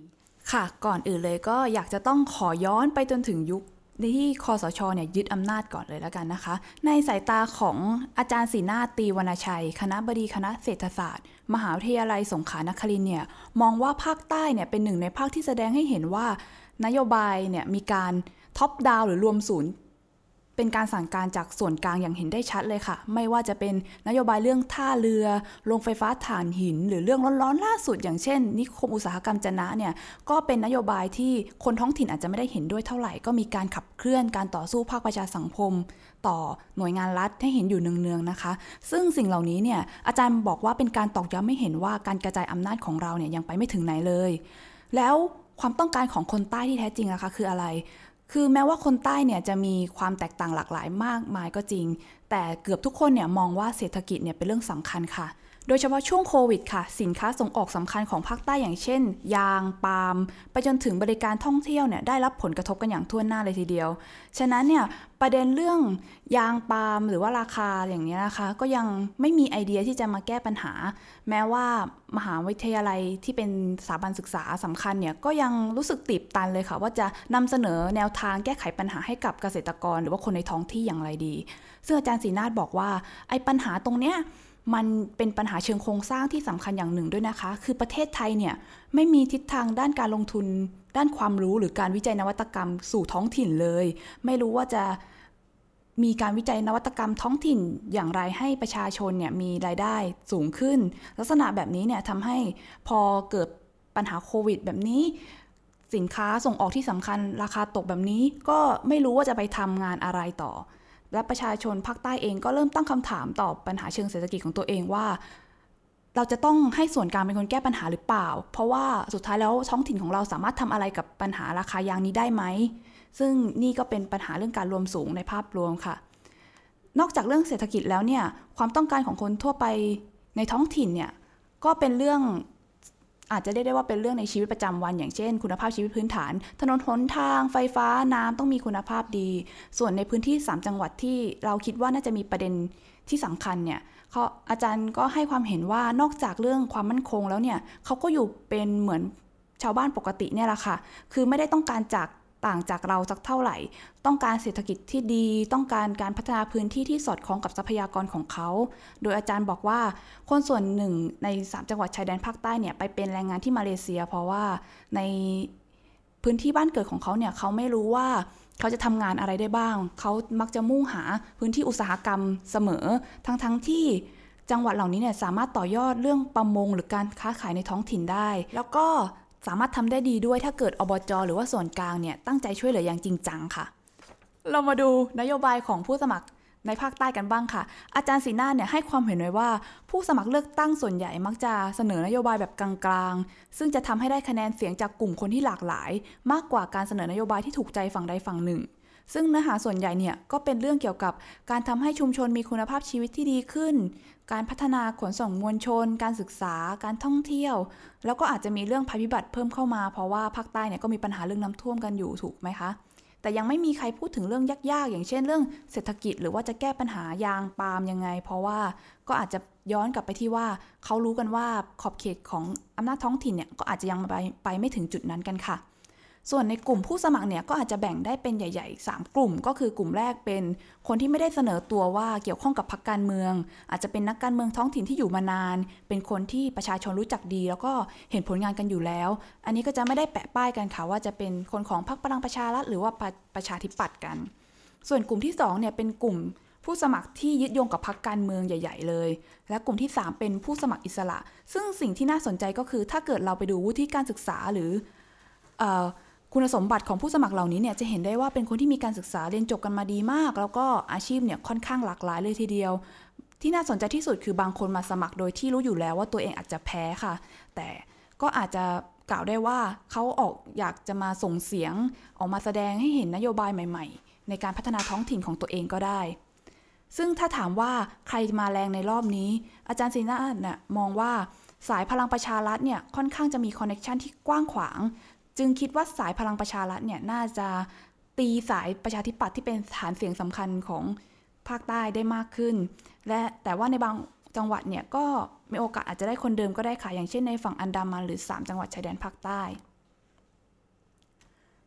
ค่ะ ก่อนอื่นเลยก็อยากจะต้องขอย้อนไปจนถึงยุค ในที่คอสชเนี่ยยึดอำนาจก่อนเลยแล้วกันนะคะ ในสายตาของอาจารย์ศรีนาตีวรรณชัย คณะบดีคณะเศรษฐศาสตร์ มหาวิทยาลัยสงขลานครินเนี่ยมองว่าภาคใต้เนี่ยเป็นหนึ่งในภาคที่แสดงให้เห็นว่านโยบายเนี่ยมีการท็อปดาวหรือรวมศูนย์ เป็นการสั่งการจากส่วนกลางอย่างเห็นได้ชัดเลยค่ะ ไม่ว่าจะเป็นนโยบายเรื่องท่าเรือ โรงไฟฟ้าถ่านหิน หรือเรื่องร้อนๆล่าสุด อย่างเช่น นิคมอุตสาหกรรมจนะเนี่ย ก็เป็นนโยบายที่คนท้องถิ่นอาจจะไม่ได้เห็นด้วยเท่าไหร่ ก็มีการขับเคลื่อนการต่อสู้ภาคประชาสังคม ต่อหน่วยงานรัฐให้เห็นอยู่เนืองๆนะคะ ซึ่งสิ่งเหล่านี้เนี่ย อาจารย์บอกว่าเป็นการตอกย้ำไม่เห็นว่าการกระจายอำนาจของเราเนี่ยยังไปไม่ถึงไหนเลย แล้วความต้องการของคนใต้ที่แท้จริงนะคะคืออะไร คือแม้ว่าคนใต้เนี่ยจะมีความแตกต่างหลากหลายมากมายก็จริง แต่เกือบทุกคนเนี่ยมองว่าเศรษฐกิจเนี่ยเป็นเรื่องสำคัญค่ะ โดยเฉพาะช่วงโควิดค่ะ สินค้าส่งออกสำคัญของภาคใต้อย่างเช่น ยาง ปาล์ม ไปจนถึงบริการท่องเที่ยวเนี่ยได้รับผลกระทบกันอย่างทั่วหน้าเลยทีเดียว ฉะนั้นเนี่ยประเด็นเรื่องยางปาล์มหรือว่าราคาอย่างนี้นะคะ ก็ยังไม่มีไอเดียที่จะมาแก้ปัญหา แม้ว่ามหาวิทยาลัยที่เป็นสถาบันศึกษาสำคัญเนี่ยก็ยังรู้สึกติดตันเลยค่ะ ว่าจะนำเสนอแนวทางแก้ไขปัญหาให้กับเกษตรกร หรือว่าคนในท้องที่อย่างไรดี ซึ่งอาจารย์ศรีนาฏบอกว่าไอ้ปัญหาตรงเนี้ย มันเป็นปัญหาเชิงโครงสร้างที่สำคัญอย่างหนึ่งด้วยนะคะ คือประเทศไทยเนี่ยไม่มีทิศทางด้านการลงทุน ด้านความรู้หรือการวิจัยนวัตกรรมสู่ท้องถิ่นเลย ไม่รู้ว่าจะมีการวิจัยนวัตกรรมท้องถิ่นอย่างไรให้ประชาชนเนี่ยมีรายได้สูงขึ้น ลักษณะแบบนี้เนี่ยทำให้พอเกิดปัญหาโควิด แบบนี้ สินค้าส่งออกที่สำคัญราคาตกแบบนี้ก็ไม่รู้ว่าจะไปทำงานอะไรต่อ และประชาชนภาคใต้เองก็เริ่มตั้งคำถามต่อปัญหาเชิงเศรษฐกิจของตัวเองว่า เราจะต้องให้ส่วนกลางเป็นคนแก้ปัญหาหรือเปล่า เพราะว่าสุดท้ายแล้วท้องถิ่นของเราสามารถทำอะไรกับปัญหาราคายางนี้ได้ไหม ซึ่งนี่ก็เป็นปัญหาเรื่องการรวมสูงในภาพรวมค่ะ นอกจากเรื่องเศรษฐกิจแล้วเนี่ยความต้องการของคนทั่วไปในท้องถิ่นเนี่ยก็เป็นเรื่อง อาจจะเรียกได้ว่าเป็นเรื่องในชีวิตประจำวัน อย่างเช่น คุณภาพชีวิตพื้นฐาน ถนนหนทาง ไฟฟ้าน้ำต้องมีคุณภาพดี ส่วนในพื้นที่ 3 จังหวัดที่เราคิดว่าน่าจะมีประเด็นที่สำคัญเนี่ยเขาอาจารย์ก็ให้ความเห็นว่านอกจากเรื่องความมั่นคงแล้วเนี่ยเขาก็อยู่เป็นเหมือนชาวบ้านปกติเนี่ยแหละค่ะ คือไม่ได้ต้องการจาก ต่างจากเราสักเท่าไหร่ ต้องการเศรษฐกิจที่ดี ต้องการการพัฒนาพื้นที่ที่สอดคล้องกับทรัพยากรของเขา โดยอาจารย์บอกว่า คนส่วนหนึ่งใน 3 จังหวัดชายแดนภาคใต้เนี่ยไปเป็นแรงงานที่มาเลเซีย เพราะว่าในพื้นที่บ้านเกิดของเขาเนี่ยเขาไม่รู้ว่าเขาจะทำงานอะไรได้บ้าง เขามักจะมุ่งหาพื้นที่อุตสาหกรรมเสมอ ทั้งๆทที่จังหวัดเหล่านี้เนี่ยสามารถต่อยอดเรื่องประมงหรือการค้าขายในท้องถิ่นได้ แล้วก็ สามารถทำได้ดีด้วยถ้าเกิดอบจหรือว่าส่วนกลางเนี่ยตั้งใจช่วยเหลืออย่างจริงจังค่ะ เรามาดูนโยบายของผู้สมัครในภาคใต้กันบ้างค่ะ อาจารย์สีนาเนี่ยให้ความเห็นไว้ว่า ผู้สมัครเลือกตั้งส่วนใหญ่มักจะเสนอนโยบายแบบกลางๆ ซึ่งจะทำให้ได้คะแนนเสียงจากกลุ่มคนที่หลากหลาย มากกว่าการเสนอนโยบายที่ถูกใจฝั่งใดฝั่งหนึ่ง ซึ่งเนื้อหาส่วนใหญ่เนี่ยก็เป็นเรื่องเกี่ยวกับการทำให้ชุมชนมีคุณภาพชีวิตที่ดีขึ้น การพัฒนาขนส่งมวลชน การศึกษา การท่องเที่ยว แล้วก็อาจจะมีเรื่องภัยพิบัติเพิ่มเข้ามา เพราะว่าภาคใต้เนี่ยก็มีปัญหาเรื่องน้ำท่วมกันอยู่ถูกไหมคะ แต่ยังไม่มีใครพูดถึงเรื่องยากๆ อย่างเช่นเรื่องเศรษฐกิจ หรือว่าจะแก้ปัญหายางปาล์มยังไง เพราะว่าก็อาจจะย้อนกลับไปที่ว่าเขารู้กันว่าขอบเขตของอำนาจท้องถิ่นเนี่ยก็อาจจะยังไปไปไม่ถึงจุดนั้นกันค่ะ ส่วนในกลุ่มผู้สมัครเนี่ยก็อาจจะแบ่งได้เป็นใหญ่ๆ 3 กลุ่ม ก็คือกลุ่มแรกเป็นคนที่ไม่ได้เสนอตัวว่าเกี่ยวข้องกับพรรคการเมือง อาจจะเป็นนักการเมืองท้องถิ่นที่อยู่มานาน เป็นคนที่ประชาชนรู้จักดี แล้วก็เห็นผลงานกันอยู่แล้ว อันนี้ก็จะไม่ได้แปะป้ายกันค่ะว่าจะเป็นคนของพรรคพลังประชารัฐหรือว่าประประชาธิปัตย์กัน ส่วนกลุ่มที่2เนี่ยเป็นกลุ่มผู้สมัครที่ยึดโยงกับพรรคการเมืองใหญ่ ๆ เลย และกลุ่มที่ 3 เป็นผู้สมัครอิสระ ซึ่งสิ่งที่น่าสนใจก็คือ ถ้าเกิดเราไปดูวุฒิการศึกษาหรือเออ คุณสมบัติของผู้สมัครเหล่านี้เนี่ยจะเห็นได้ว่าเป็นคนที่มีการศึกษาเรียนจบกันมาดีมาก แล้วก็อาชีพเนี่ยค่อนข้างหลากหลายเลยทีเดียว ที่น่าสนใจที่สุดคือบางคนมาสมัครโดยที่รู้อยู่แล้วว่าตัวเองอาจจะแพ้ค่ะ แต่ก็อาจจะกล่าวได้ว่าเขาออกอยากจะมาส่งเสียงออกมาแสดงให้เห็นนโยบายใหม่ ๆ ในการพัฒนาท้องถิ่นของตัวเองก็ได้ ซึ่งถ้าถามว่าใครมาแรงในรอบนี้ อาจารย์ซีนาน่ะมองว่าสายพลังประชารัฐเนี่ยค่อนข้างจะมี connection ที่กว้างขวาง จึงคิดว่าสายพลังประชารัฐเนี่ยน่าจะตีสายประชาธิปัตย์ที่เป็นฐานเสียงสำคัญของภาคใต้ได้มากขึ้น และแต่ว่าในบางจังหวัดเนี่ยก็มีโอกาสอาจจะได้คนเดิมก็ได้ค่ะ อย่างเช่นในฝั่งอันดามันหรือ 3 จังหวัดชายแดนภาคใต้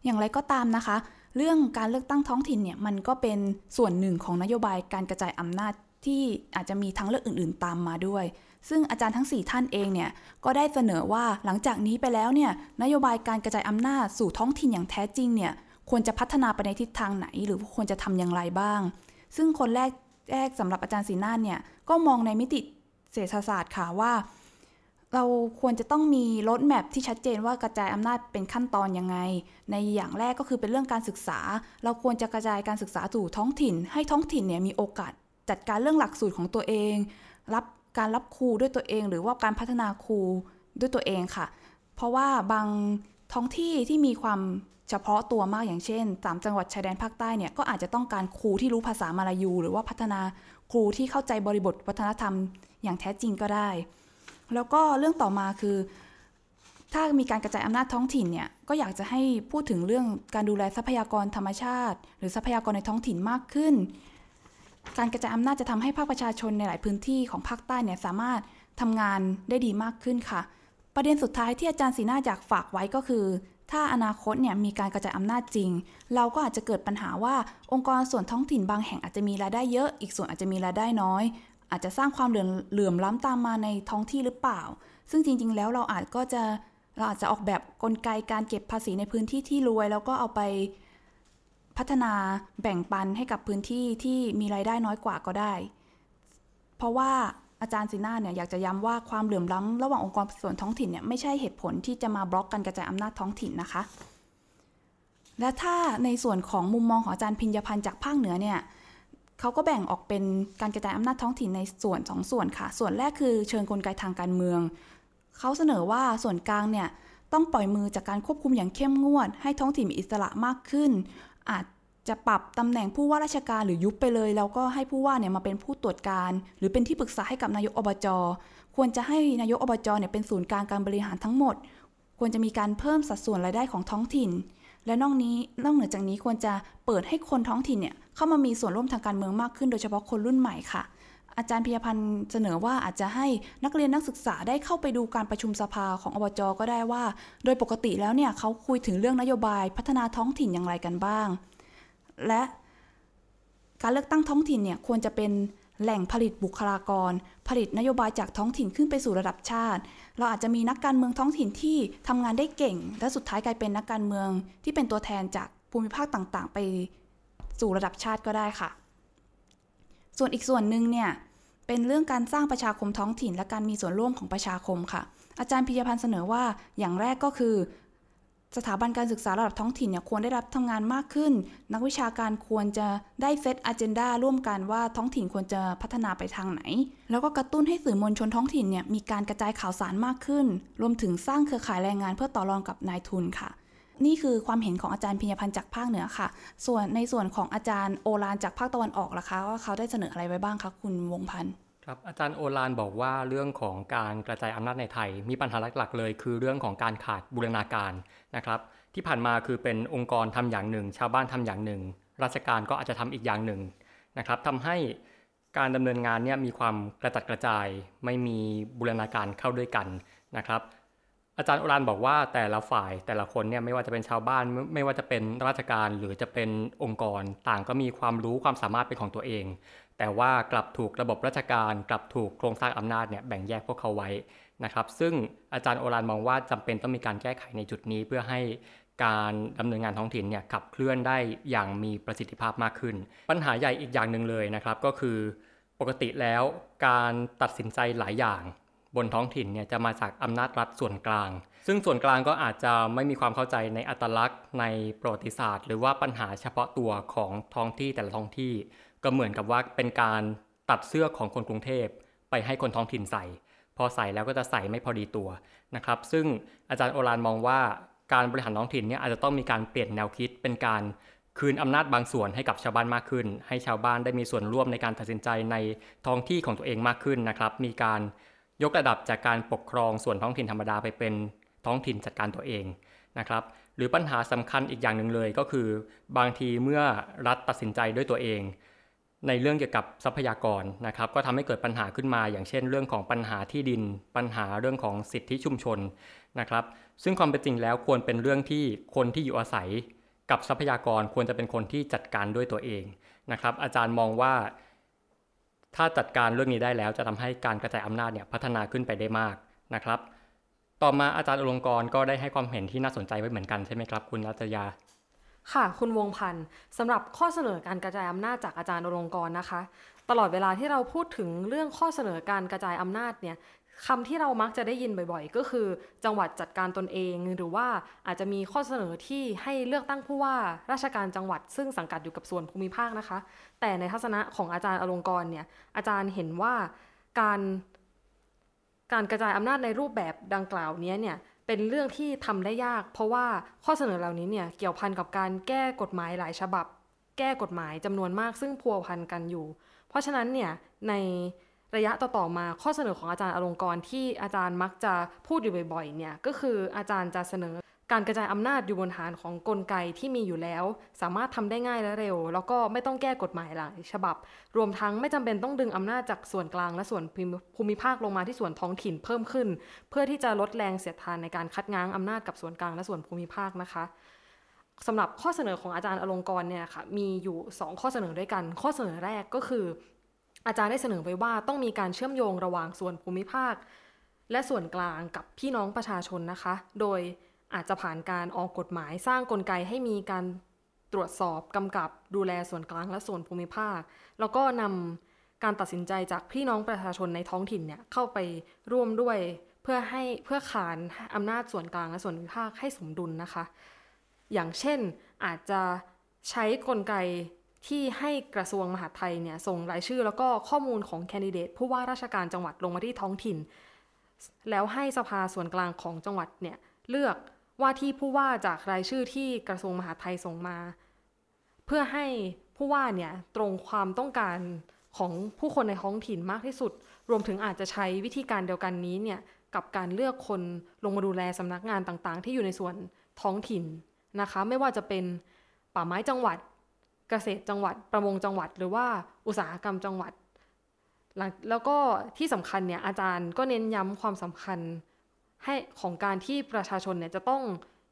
อย่างไรก็ตามนะคะ เรื่องการเลือกตั้งท้องถิ่นเนี่ยมันก็เป็นส่วนหนึ่งของนโยบายการกระจายอำนาจที่อาจจะมีทางเลือกอื่น ๆ ตามมาด้วย ซึ่งอาจารย์ทั้ง 4 ท่านเองเนี่ยก็ได้เสนอว่าหลังจากนี้ไปแล้วเนี่ยนโยบายการกระจายอำนาจสู่ท้องถิ่นอย่างแท้จริงเนี่ยควรจะพัฒนาไปในทิศทางไหน หรือควรจะทำอย่างไรบ้าง ซึ่งคนแรกแรกสำหรับอาจารย์ศรีนาฏเนี่ยก็มองในมิติเศรษฐศาสตร์ค่ะว่า เราควรจะต้องมีรถแมพที่ชัดเจนว่ากระจายอำนาจเป็นขั้นตอนยังไง ในอย่างแรกก็คือเป็นเรื่องการศึกษา เราควรจะกระจายการศึกษาสู่ท้องถิ่น ให้ท้องถิ่นเนี่ยมีโอกาสจัดการเรื่องหลักสูตรของตัวเอง รับ การรับครูด้วยตัวเอง หรือว่าการพัฒนาครูด้วยตัวเองค่ะ เพราะว่าบางท้องที่ที่มีความเฉพาะตัวมากอย่างเช่นสามจังหวัดชายแดนภาคใต้เนี่ยก็อาจจะต้องการครูที่รู้ภาษามาลายู หรือว่าพัฒนาครูที่เข้าใจบริบทวัฒนธรรมอย่างแท้จริงก็ได้ แล้วก็เรื่องต่อมาคือ ถ้ามีการกระจายอำนาจท้องถิ่นเนี่ยก็อยากจะให้พูดถึงเรื่องการดูแลทรัพยากรธรรมชาติ หรือทรัพยากรในท้องถิ่นมากขึ้น การกระจายอำนาจจะทำให้ภาคประชาชนในหลายพื้นที่ของภาคใต้เนี่ยสามารถทำงานได้ดีมากขึ้นค่ะ ประเด็นสุดท้ายที่อาจารย์สีหน้าอยากฝากไว้ก็คือ ถ้าอนาคตเนี่ยมีการกระจายอำนาจจริง เราก็อาจจะเกิดปัญหาว่าองค์กรส่วนท้องถิ่นบางแห่งอาจจะมีรายได้เยอะอีกส่วนอาจจะมีรายได้น้อย อาจจะสร้างความเหลื่อมลื่อมล้ำตามมาในท้องที่หรือเปล่า ซึ่งจริง ๆ แล้วเราอาจก็จะเราอาจจะออกแบบกลไกการเก็บภาษีในพื้นที่ที่รวย แล้วก็เอาไป พัฒนาแบ่งปันให้กับพื้นที่ที่มีรายได้น้อยกว่าก็ได้ เพราะว่าอาจารย์ซีน่าเนี่ยอยากจะย้ำว่าความเหลื่อมล้ำระหว่างองค์กรส่วนท้องถิ่นเนี่ยไม่ใช่เหตุผลที่จะมาบล็อกการกระจายอำนาจท้องถิ่นนะคะ และถ้าในส่วนของมุมมองของอาจารย์พิญญพันธ์จากภาคเหนือเนี่ยเขาก็แบ่งออกเป็นการกระจายอำนาจท้องถิ่นในส่วนสองส่วนค่ะ ส่วนแรกคือเชิงกลไกทางการเมือง เขาเสนอว่าส่วนกลางเนี่ยต้องปล่อยมือจากการควบคุมอย่างเข้มงวด ให้ท้องถิ่นมีอิสระมากขึ้น อาจจะปรับตำแหน่งผู้ว่าราชการหรือยุบไปเลย แล้วก็ให้ผู้ว่าเนี่ยมาเป็นผู้ตรวจการ หรือเป็นที่ปรึกษาให้กับนายกอบจ ควรจะให้นายกอบจเนี่ยเป็นศูนย์กลางการบริหารทั้งหมด ควรจะมีการเพิ่มสัดส่วนรายได้ของท้องถิ่น และนอกนี้นอกเหนือจากนี้ควรจะเปิดให้คนท้องถิ่นเนี่ยเข้ามามีส่วนร่วมทางการเมืองมากขึ้น โดยเฉพาะคนรุ่นใหม่ค่ะ อาจารย์พิยพันธ์เสนอว่าอาจจะให้นักเรียนนักศึกษาได้เข้าไปดูการประชุมสภาของอบจก็ได้ว่า โดยปกติแล้วเนี่ยเขาคุยถึงเรื่องนโยบายพัฒนาท้องถิ่นอย่างไรกันบ้าง และการเลือกตั้งท้องถิ่นเนี่ยควรจะเป็นแหล่งผลิตบุคลากร ผลิตนโยบายจากท้องถิ่นขึ้นไปสู่ระดับชาติ เราอาจจะมีนักการเมืองท้องถิ่นที่ทำงานได้เก่ง และสุดท้ายกลายเป็นนักการเมืองที่เป็นตัวแทนจากภูมิภาคต่างๆ ไปสู่ระดับชาติก็ได้ค่ะ ส่วนอีกส่วนหนึ่งเนี่ย เป็นเรื่องการสร้างประชาคมท้องถิ่น และการมีส่วนร่วมของประชาคมค่ะ อาจารย์พิยพันธ์เสนอว่าอย่างแรกก็คือ สถาบันการศึกษาระดับท้องถิ่นเนี่ยควรได้รับทำงานมากขึ้น นักวิชาการควรจะได้เซตอ g e n d a ร่วมกันว่าท้องถิ่นควรจะพัฒนาไปทางไหน แล้วก็กระตุ้นให้สื่อมวลชนท้องถิ่นเนี่ยมีการกระจายข่าวสารมากขึ้น รวมถึงสร้างเครือข่ายแรงงานเพื่อต่อรองกับนายทุนค่ะ นี่คือความเห็นของอาจารย์พิญญพันธ์จากภาคเหนือค่ะ ส่วนในส่วนของอาจารย์โอรานจากภาคตะวันออกล่ะคะว่าเขาได้เสนออะไรไว้บ้างคะคุณวงพันธ์ครับอาจารย์โอลานบอกว่าเรื่องของการกระจายอำนาจในไทย มีปัญหาหลักๆเลย คือเรื่องของการขาดบูรณาการนะครับที่ผ่านมาคือเป็นองค์กรทำอย่างหนึ่ง ชาวบ้านทำอย่างหนึ่ง ราชการก็อาจจะทำอีกอย่างหนึ่งนะครับทำให้การดำเนินงานเนี่ยมีความกระจัดกระจาย ไม่มีบูรณาการเข้าด้วยกันนะครับ อาจารย์โอรานบอกว่าแต่ละฝ่ายแต่ละคนเนี่ยไม่ว่าจะเป็นชาวบ้านไม่ว่าจะเป็นราชการหรือจะเป็นองค์กรต่างก็มีความรู้ความสามารถเป็นของตัวเอง แต่ว่ากลับถูกระบบราชการ กลับถูกโครงสร้างอำนาจเนี่ยแบ่งแยกพวกเขาไว้นะครับ ซึ่งอาจารย์โอรานมองว่าจำเป็นต้องมีการแก้ไขในจุดนี้เพื่อให้การดำเนินงานท้องถิ่นเนี่ยขับเคลื่อนได้อย่างมีประสิทธิภาพมากขึ้น ปัญหาใหญ่อีกอย่างหนึ่งเลยนะครับก็คือ ปกติแล้วการตัดสินใจหลายอย่าง บนท้องถิ่นเนี่ยจะมาจากอำนาจรัฐส่วนกลาง ซึ่งส่วนกลางก็อาจจะไม่มีความเข้าใจในอัตลักษณ์ ในประวัติศาสตร์ หรือว่าปัญหาเฉพาะตัวของท้องที่แต่ละท้องที่ ก็เหมือนกับว่าเป็นการตัดเสื้อของคนกรุงเทพ ไปให้คนท้องถิ่นใส่ พอใส่แล้วก็จะใส่ไม่พอดีตัวนะครับ ซึ่งอาจารย์โอรานมองว่าการบริหารท้องถิ่นเนี่ยอาจจะต้องมีการเปลี่ยนแนวคิดเป็นการคืนอำนาจบางส่วนให้กับชาวบ้านมากขึ้น ให้ชาวบ้านได้มีส่วนร่วมในการตัดสินใจในท้องที่ของตัวเองมากขึ้นนะครับ มีการ ยกระดับจากการปกครองส่วนท้องถิ่นธรรมดาไปเป็นท้องถิ่นจัดการตัวเองนะครับ หรือปัญหาสำคัญอีกอย่างหนึ่งเลยก็คือ บางทีเมื่อรัฐตัดสินใจด้วยตัวเอง ในเรื่องเกี่ยวกับทรัพยากรนะครับ ก็ทำให้เกิดปัญหาขึ้นมา อย่างเช่น เรื่องของปัญหาที่ดิน ปัญหาเรื่องของสิทธิชุมชนนะครับ ซึ่งความเป็นจริงแล้วควรเป็นเรื่องที่คนที่อยู่อาศัย กับทรัพยากรควรจะเป็นคนที่จัดการด้วยตัวเองนะครับ อาจารย์มองว่า ถ้าจัดการเรื่องนี้ได้แล้วจะทำให้การกระจายอำนาจเนี่ยพัฒนาขึ้นไปได้มากนะครับ ต่อมาอาจารย์อลงกรณ์ก็ได้ให้ความเห็นที่น่าสนใจไว้เหมือนกันใช่ไหมครับ คุณรัตยา ค่ะ คุณวงพันธ์สำหรับข้อเสนอการกระจายอำนาจจากอาจารย์อลงกรณ์นะคะ ตลอดเวลาที่เราพูดถึงเรื่องข้อเสนอการกระจายอำนาจเนี่ย คำที่เรามักจะได้ยินบ่อยๆ ก็คือ จังหวัดจัดการตนเอง หรือว่าอาจจะมีข้อเสนอที่ให้เลือกตั้งผู้ว่าราชการจังหวัด ซึ่งสังกัดอยู่กับส่วนภูมิภาคนะคะ แต่ในทัศนะของอาจารย์อลงกรเนี่ยอาจารย์เห็นว่าการการกระจายอำนาจในรูปแบบดังกล่าวนี้เนี่ยเป็นเรื่องที่ทำได้ยาก เพราะว่าข้อเสนอเหล่านี้เนี่ยเกี่ยวพันกับการแก้กฎหมายหลายฉบับ แก้กฎหมายจำนวนมากซึ่งพัวพันกันอยู่ เพราะฉะนั้นเนี่ยใน ระยะต่อๆมาข้อเสนอของอาจารย์อลงกรณ์ที่อาจารย์มักจะพูดอยู่บ่อยๆเนี่ยก็คืออาจารย์จะเสนอการกระจายอำนาจอยู่บนฐานของกลไกที่มีอยู่แล้ว สามารถทำได้ง่ายและเร็ว แล้วก็ไม่ต้องแก้กฎหมายหลายฉบับ รวมทั้งไม่จำเป็นต้องดึงอำนาจจากส่วนกลางและส่วนภูมิภาคลงมาที่ส่วนท้องถิ่นเพิ่มขึ้น เพื่อที่จะลดแรงเสียดทานในการคัดง้างอำนาจกับส่วนกลางและส่วนภูมิภาคนะคะสำหรับข้อเสนอของอาจารย์อลงกรณ์เนี่ยค่ะมีอยู่ 2 ข้อเสนอด้วยกัน ข้อเสนอแรกก็คือ อาจารย์ได้เสนอไว้ว่าต้องมีการเชื่อมโยงระหว่างส่วนภูมิภาค และส่วนกลางกับพี่น้องประชาชนนะคะ โดยอาจจะผ่านการออกกฎหมายสร้างกลไกให้มีการตรวจสอบกำกับดูแลส่วนกลางและส่วนภูมิภาค แล้วก็นำการตัดสินใจจากพี่น้องประชาชนในท้องถิ่นเนี่ยเข้าไปร่วมด้วยเพื่อให้เพื่อขานอำนาจส่วนกลางและส่วนภูมิภาคให้สมดุลนะคะ อย่างเช่นอาจจะใช้กลไก ที่ให้กระทรวงมหาดไทยเนี่ยส่งรายชื่อแล้วก็ข้อมูลของแคนดิเดตผู้ว่าราชการจังหวัดลงมาที่ท้องถิ่น แล้วให้สภาส่วนกลางของจังหวัดเนี่ยเลือกว่าที่ผู้ว่าจากรายชื่อที่กระทรวงมหาดไทยส่งมา เพื่อให้ผู้ว่าเนี่ยตรงความต้องการของผู้คนในท้องถิ่นมากที่สุด รวมถึงอาจจะใช้วิธีการเดียวกันนี้เนี่ยกับการเลือกคนลงมาดูแลสำนักงานต่างๆ ที่อยู่ในส่วนท้องถิ่นนะคะ ไม่ว่าจะเป็นป่าไม้จังหวัด เกษตรจังหวัดประมงจังหวัด หรือว่าอุตสาหกรรมจังหวัด แล้วก็ที่สำคัญเนี่ยอาจารย์ก็เน้นย้ำความสำคัญให้ของการที่ประชาชนเนี่ยจะต้อง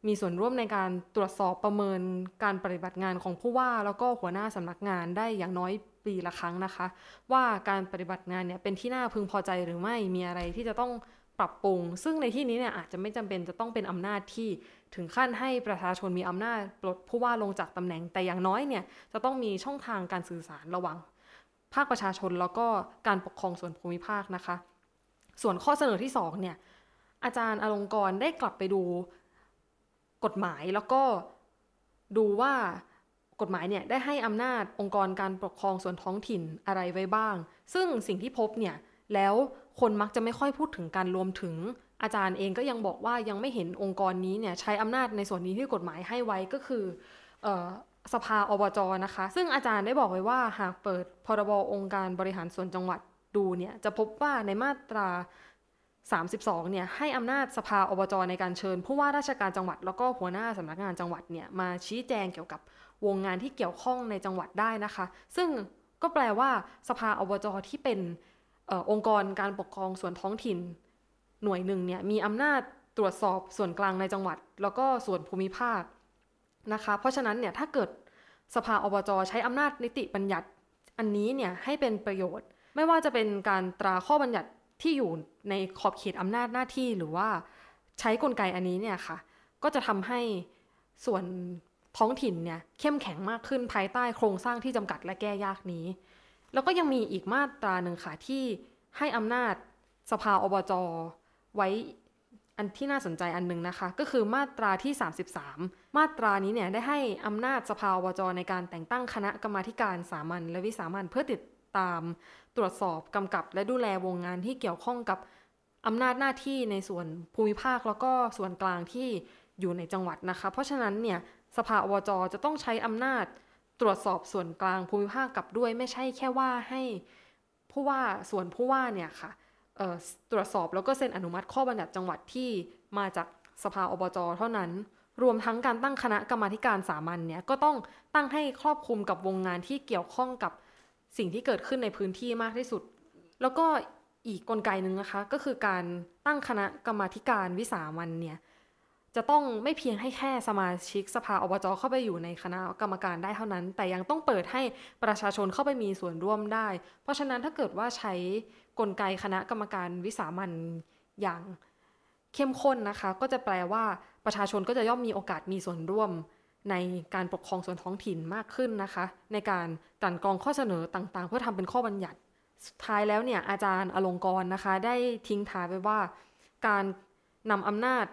มีส่วนร่วมในการตรวจสอบประเมินการปฏิบัติงานของผู้ว่า แล้วก็หัวหน้าสำนักงานได้อย่างน้อยปีละครั้งนะคะ ว่าการปฏิบัติงานเนี่ยเป็นที่น่าพึงพอใจหรือไม่มีอะไรที่จะต้อง ปรับปรุง ซึ่งในที่นี้เนี่ยอาจจะไม่จำเป็นจะต้องเป็นอำนาจที่ถึงขั้นให้ประชาชนมีอำนาจปลดผู้ว่าลงจากตำแหน่งแต่อย่างน้อยเนี่ยจะต้องมีช่องทางการสื่อสารระหว่างภาคประชาชนแล้วก็การปกครองส่วนภูมิภาคนะคะ ส่วนข้อเสนอที่2เนี่ยอาจารย์อลงกรได้กลับไปดูกฎหมายแล้วก็ดูว่ากฎหมายเนี่ยได้ให้อำนาจองค์กรการปกครองส่วนท้องถิ่นอะไรไว้บ้าง ซึ่งสิ่งที่พบเนี่ยแล้ว คนมักจะไม่ค่อยพูดถึงการรวมถึงอาจารย์เองก็ยังบอกว่ายังไม่เห็นองค์กรนี้เนี่ยใช้อำนาจในส่วนนี้ที่กฎหมายให้ไว้ก็คืออสภาอบจนะคะ ซึ่งอาจารย์ได้บอกไว้ว่าหากเปิดพรบองค์การบริหารส่วนจังหวัดดูเนี่ยจะพบว่าในมาตรา 32เนี่ยให้อำนาจสภาอบจในการเชิญ ผู้ว่าราชการจังหวัด แล้วก็หัวหน้าสำนักงานจังหวัดเนี่ยมาชี้แจงเกี่ยวกับวงงานที่เกี่ยวข้องในจังหวัดได้นะคะ ซึ่งก็แปลว่าสภาอบจที่เป็น อองค์กรการปกครองส่วนท้องถิ่น หน่วยหนึ่งเนี่ยมีอำนาจตรวจสอบส่วนกลางในจังหวัด แล้วก็ส่วนภูมิภาคนะคะ เพราะฉะนั้นเนี่ยถ้าเกิดสภาอบจใช้อำนาจนิติบัญญัติอันนี้เนี่ยให้เป็นประโยชน์ ไม่ว่าจะเป็นการตราข้อบัญญัติที่อยู่ในขอบเขตอำนาจหน้าที่หรือว่าใช้กลไกอันนี้เนี่ยค่ะ ก็จะทำให้ส่วนท้องถิ่นเนี่ยเข้มแข็งมากขึ้นภายใต้โครงสร้างที่จำกัดและแก้ยากนี้ แล้วก็ยังมีอีกมาตราหนึ่งค่ะที่ให้อำนาจสภาอบจไว้อันที่น่าสนใจอันหนึ่งนะคะ ก็คือมาตราที่ 33 มาตรานี้เนี่ยได้ให้อำนาจสภาอบจในการแต่งตั้งคณะกรรมาการสามัญและวิสามัญเพื่อติดตามตรวจสอบกำกับและดูแลวงงานที่เกี่ยวข้องกับอำนาจหน้าที่ในส่วนภูมิภาคแล้วก็ส่วนกลางที่อยู่ในจังหวัดนะคะ เพราะฉะนั้นเนี่ยสภาอบจจะต้องใช้อำนาจ ตรวจสอบส่วนกลางภูมิภาคกับด้วย ไม่ใช่แค่ว่าให้ผู้ว่าส่วนผู้ว่าเนี่ยค่ะตรวจสอบแล้วก็เซ็นอนุมัติข้อบัญญัติจังหวัดที่มาจากสภาอบจเท่านั้น รวมทั้งการตั้งคณะกรรมาการสามัญเนี่ยก็ต้องตั้งให้ครอบคลุมกับวงงานที่เกี่ยวข้องกับสิ่งที่เกิดขึ้นในพื้นที่มากที่สุด แล้วก็อีกกลไกหนึ่งนะคะ ก็คือการตั้งคณะกรรมาการวิสามันเนี่ย จะต้องไม่เพียงให้แค่สมาชิกสภาอบจเข้าไปอยู่ในคณะกรรมการได้เท่านั้น แต่ยังต้องเปิดให้ประชาชนเข้าไปมีส่วนร่วมได้ เพราะฉะนั้นถ้าเกิดว่าใช้กลไกคณะกรรมการวิสามันอย่างเข้มข้นนะคะ ก็จะแปลว่าประชาชนก็จะย่อมมีโอกาสมีส่วนร่วม ในการปกครองส่วนท้องถิ่นมากขึ้นนะคะ ในการกลั่นกรองข้อเสนอต่างๆ เพื่อทำเป็นข้อบัญญัติสุดท้ายแล้วเนี่ยอาจารย์อลงกรนะคะ ได้ทิ้งท้ายไว้ว่า การนำอำนาจ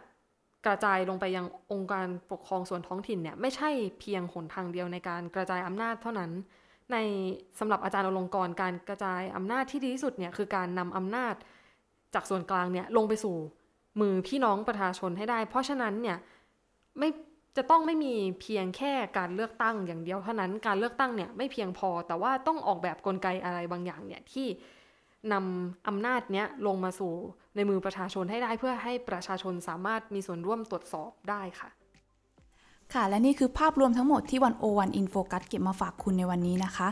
กระจายลงไปยังองค์การปกครองส่วนท้องถิ่นเนี่ยไม่ใช่เพียงหนทางเดียวในการกระจายอำนาจเท่านั้น ในสำหรับอาจารย์อลงกรการกระจายอำนาจที่ดีที่สุดเนี่ยคือการนำอำนาจจากส่วนกลางเนี่ยลงไปสู่มือพี่น้องประชาชนให้ได้ เพราะฉะนั้นเนี่ยไม่จะต้องไม่มีเพียงแค่การเลือกตั้งอย่างเดียวเท่านั้นการเลือกตั้งเนี่ยไม่เพียงพอแต่ว่าต้องออกแบบกลไกอะไรบางอย่างเนี่ยที่ นำอำนาจเนี้ยลงมาสู่ในมือประชาชนให้ได้เพื่อให้ประชาชนสามารถมีส่วนร่วมตรวจสอบได้ค่ะ ค่ะ และนี่คือภาพรวมทั้งหมดที่วันโอวันอินโฟกัสเก็บมาฝากคุณในวันนี้นะคะ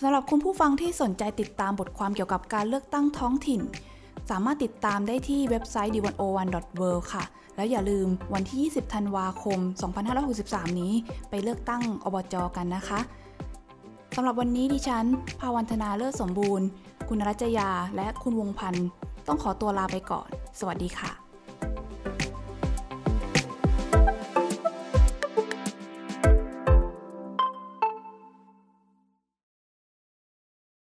สำหรับคุณผู้ฟังที่สนใจติดตามบทความเกี่ยวกับการเลือกตั้งท้องถิ่น สามารถติดตามได้ที่เว็บไซต์ d101.world ค่ะ แล้วอย่าลืมวันที่ 20 ธันวาคม 2563 นี้ไปเลือกตั้งอบจกันนะคะสำหรับวันนี้ดิฉัน ภาวันธนาเลิศสมบูรณ์ คุณรัจยาและคุณวงพันธ์ ต้องขอตัวลาไปก่อน สวัสดีค่ะ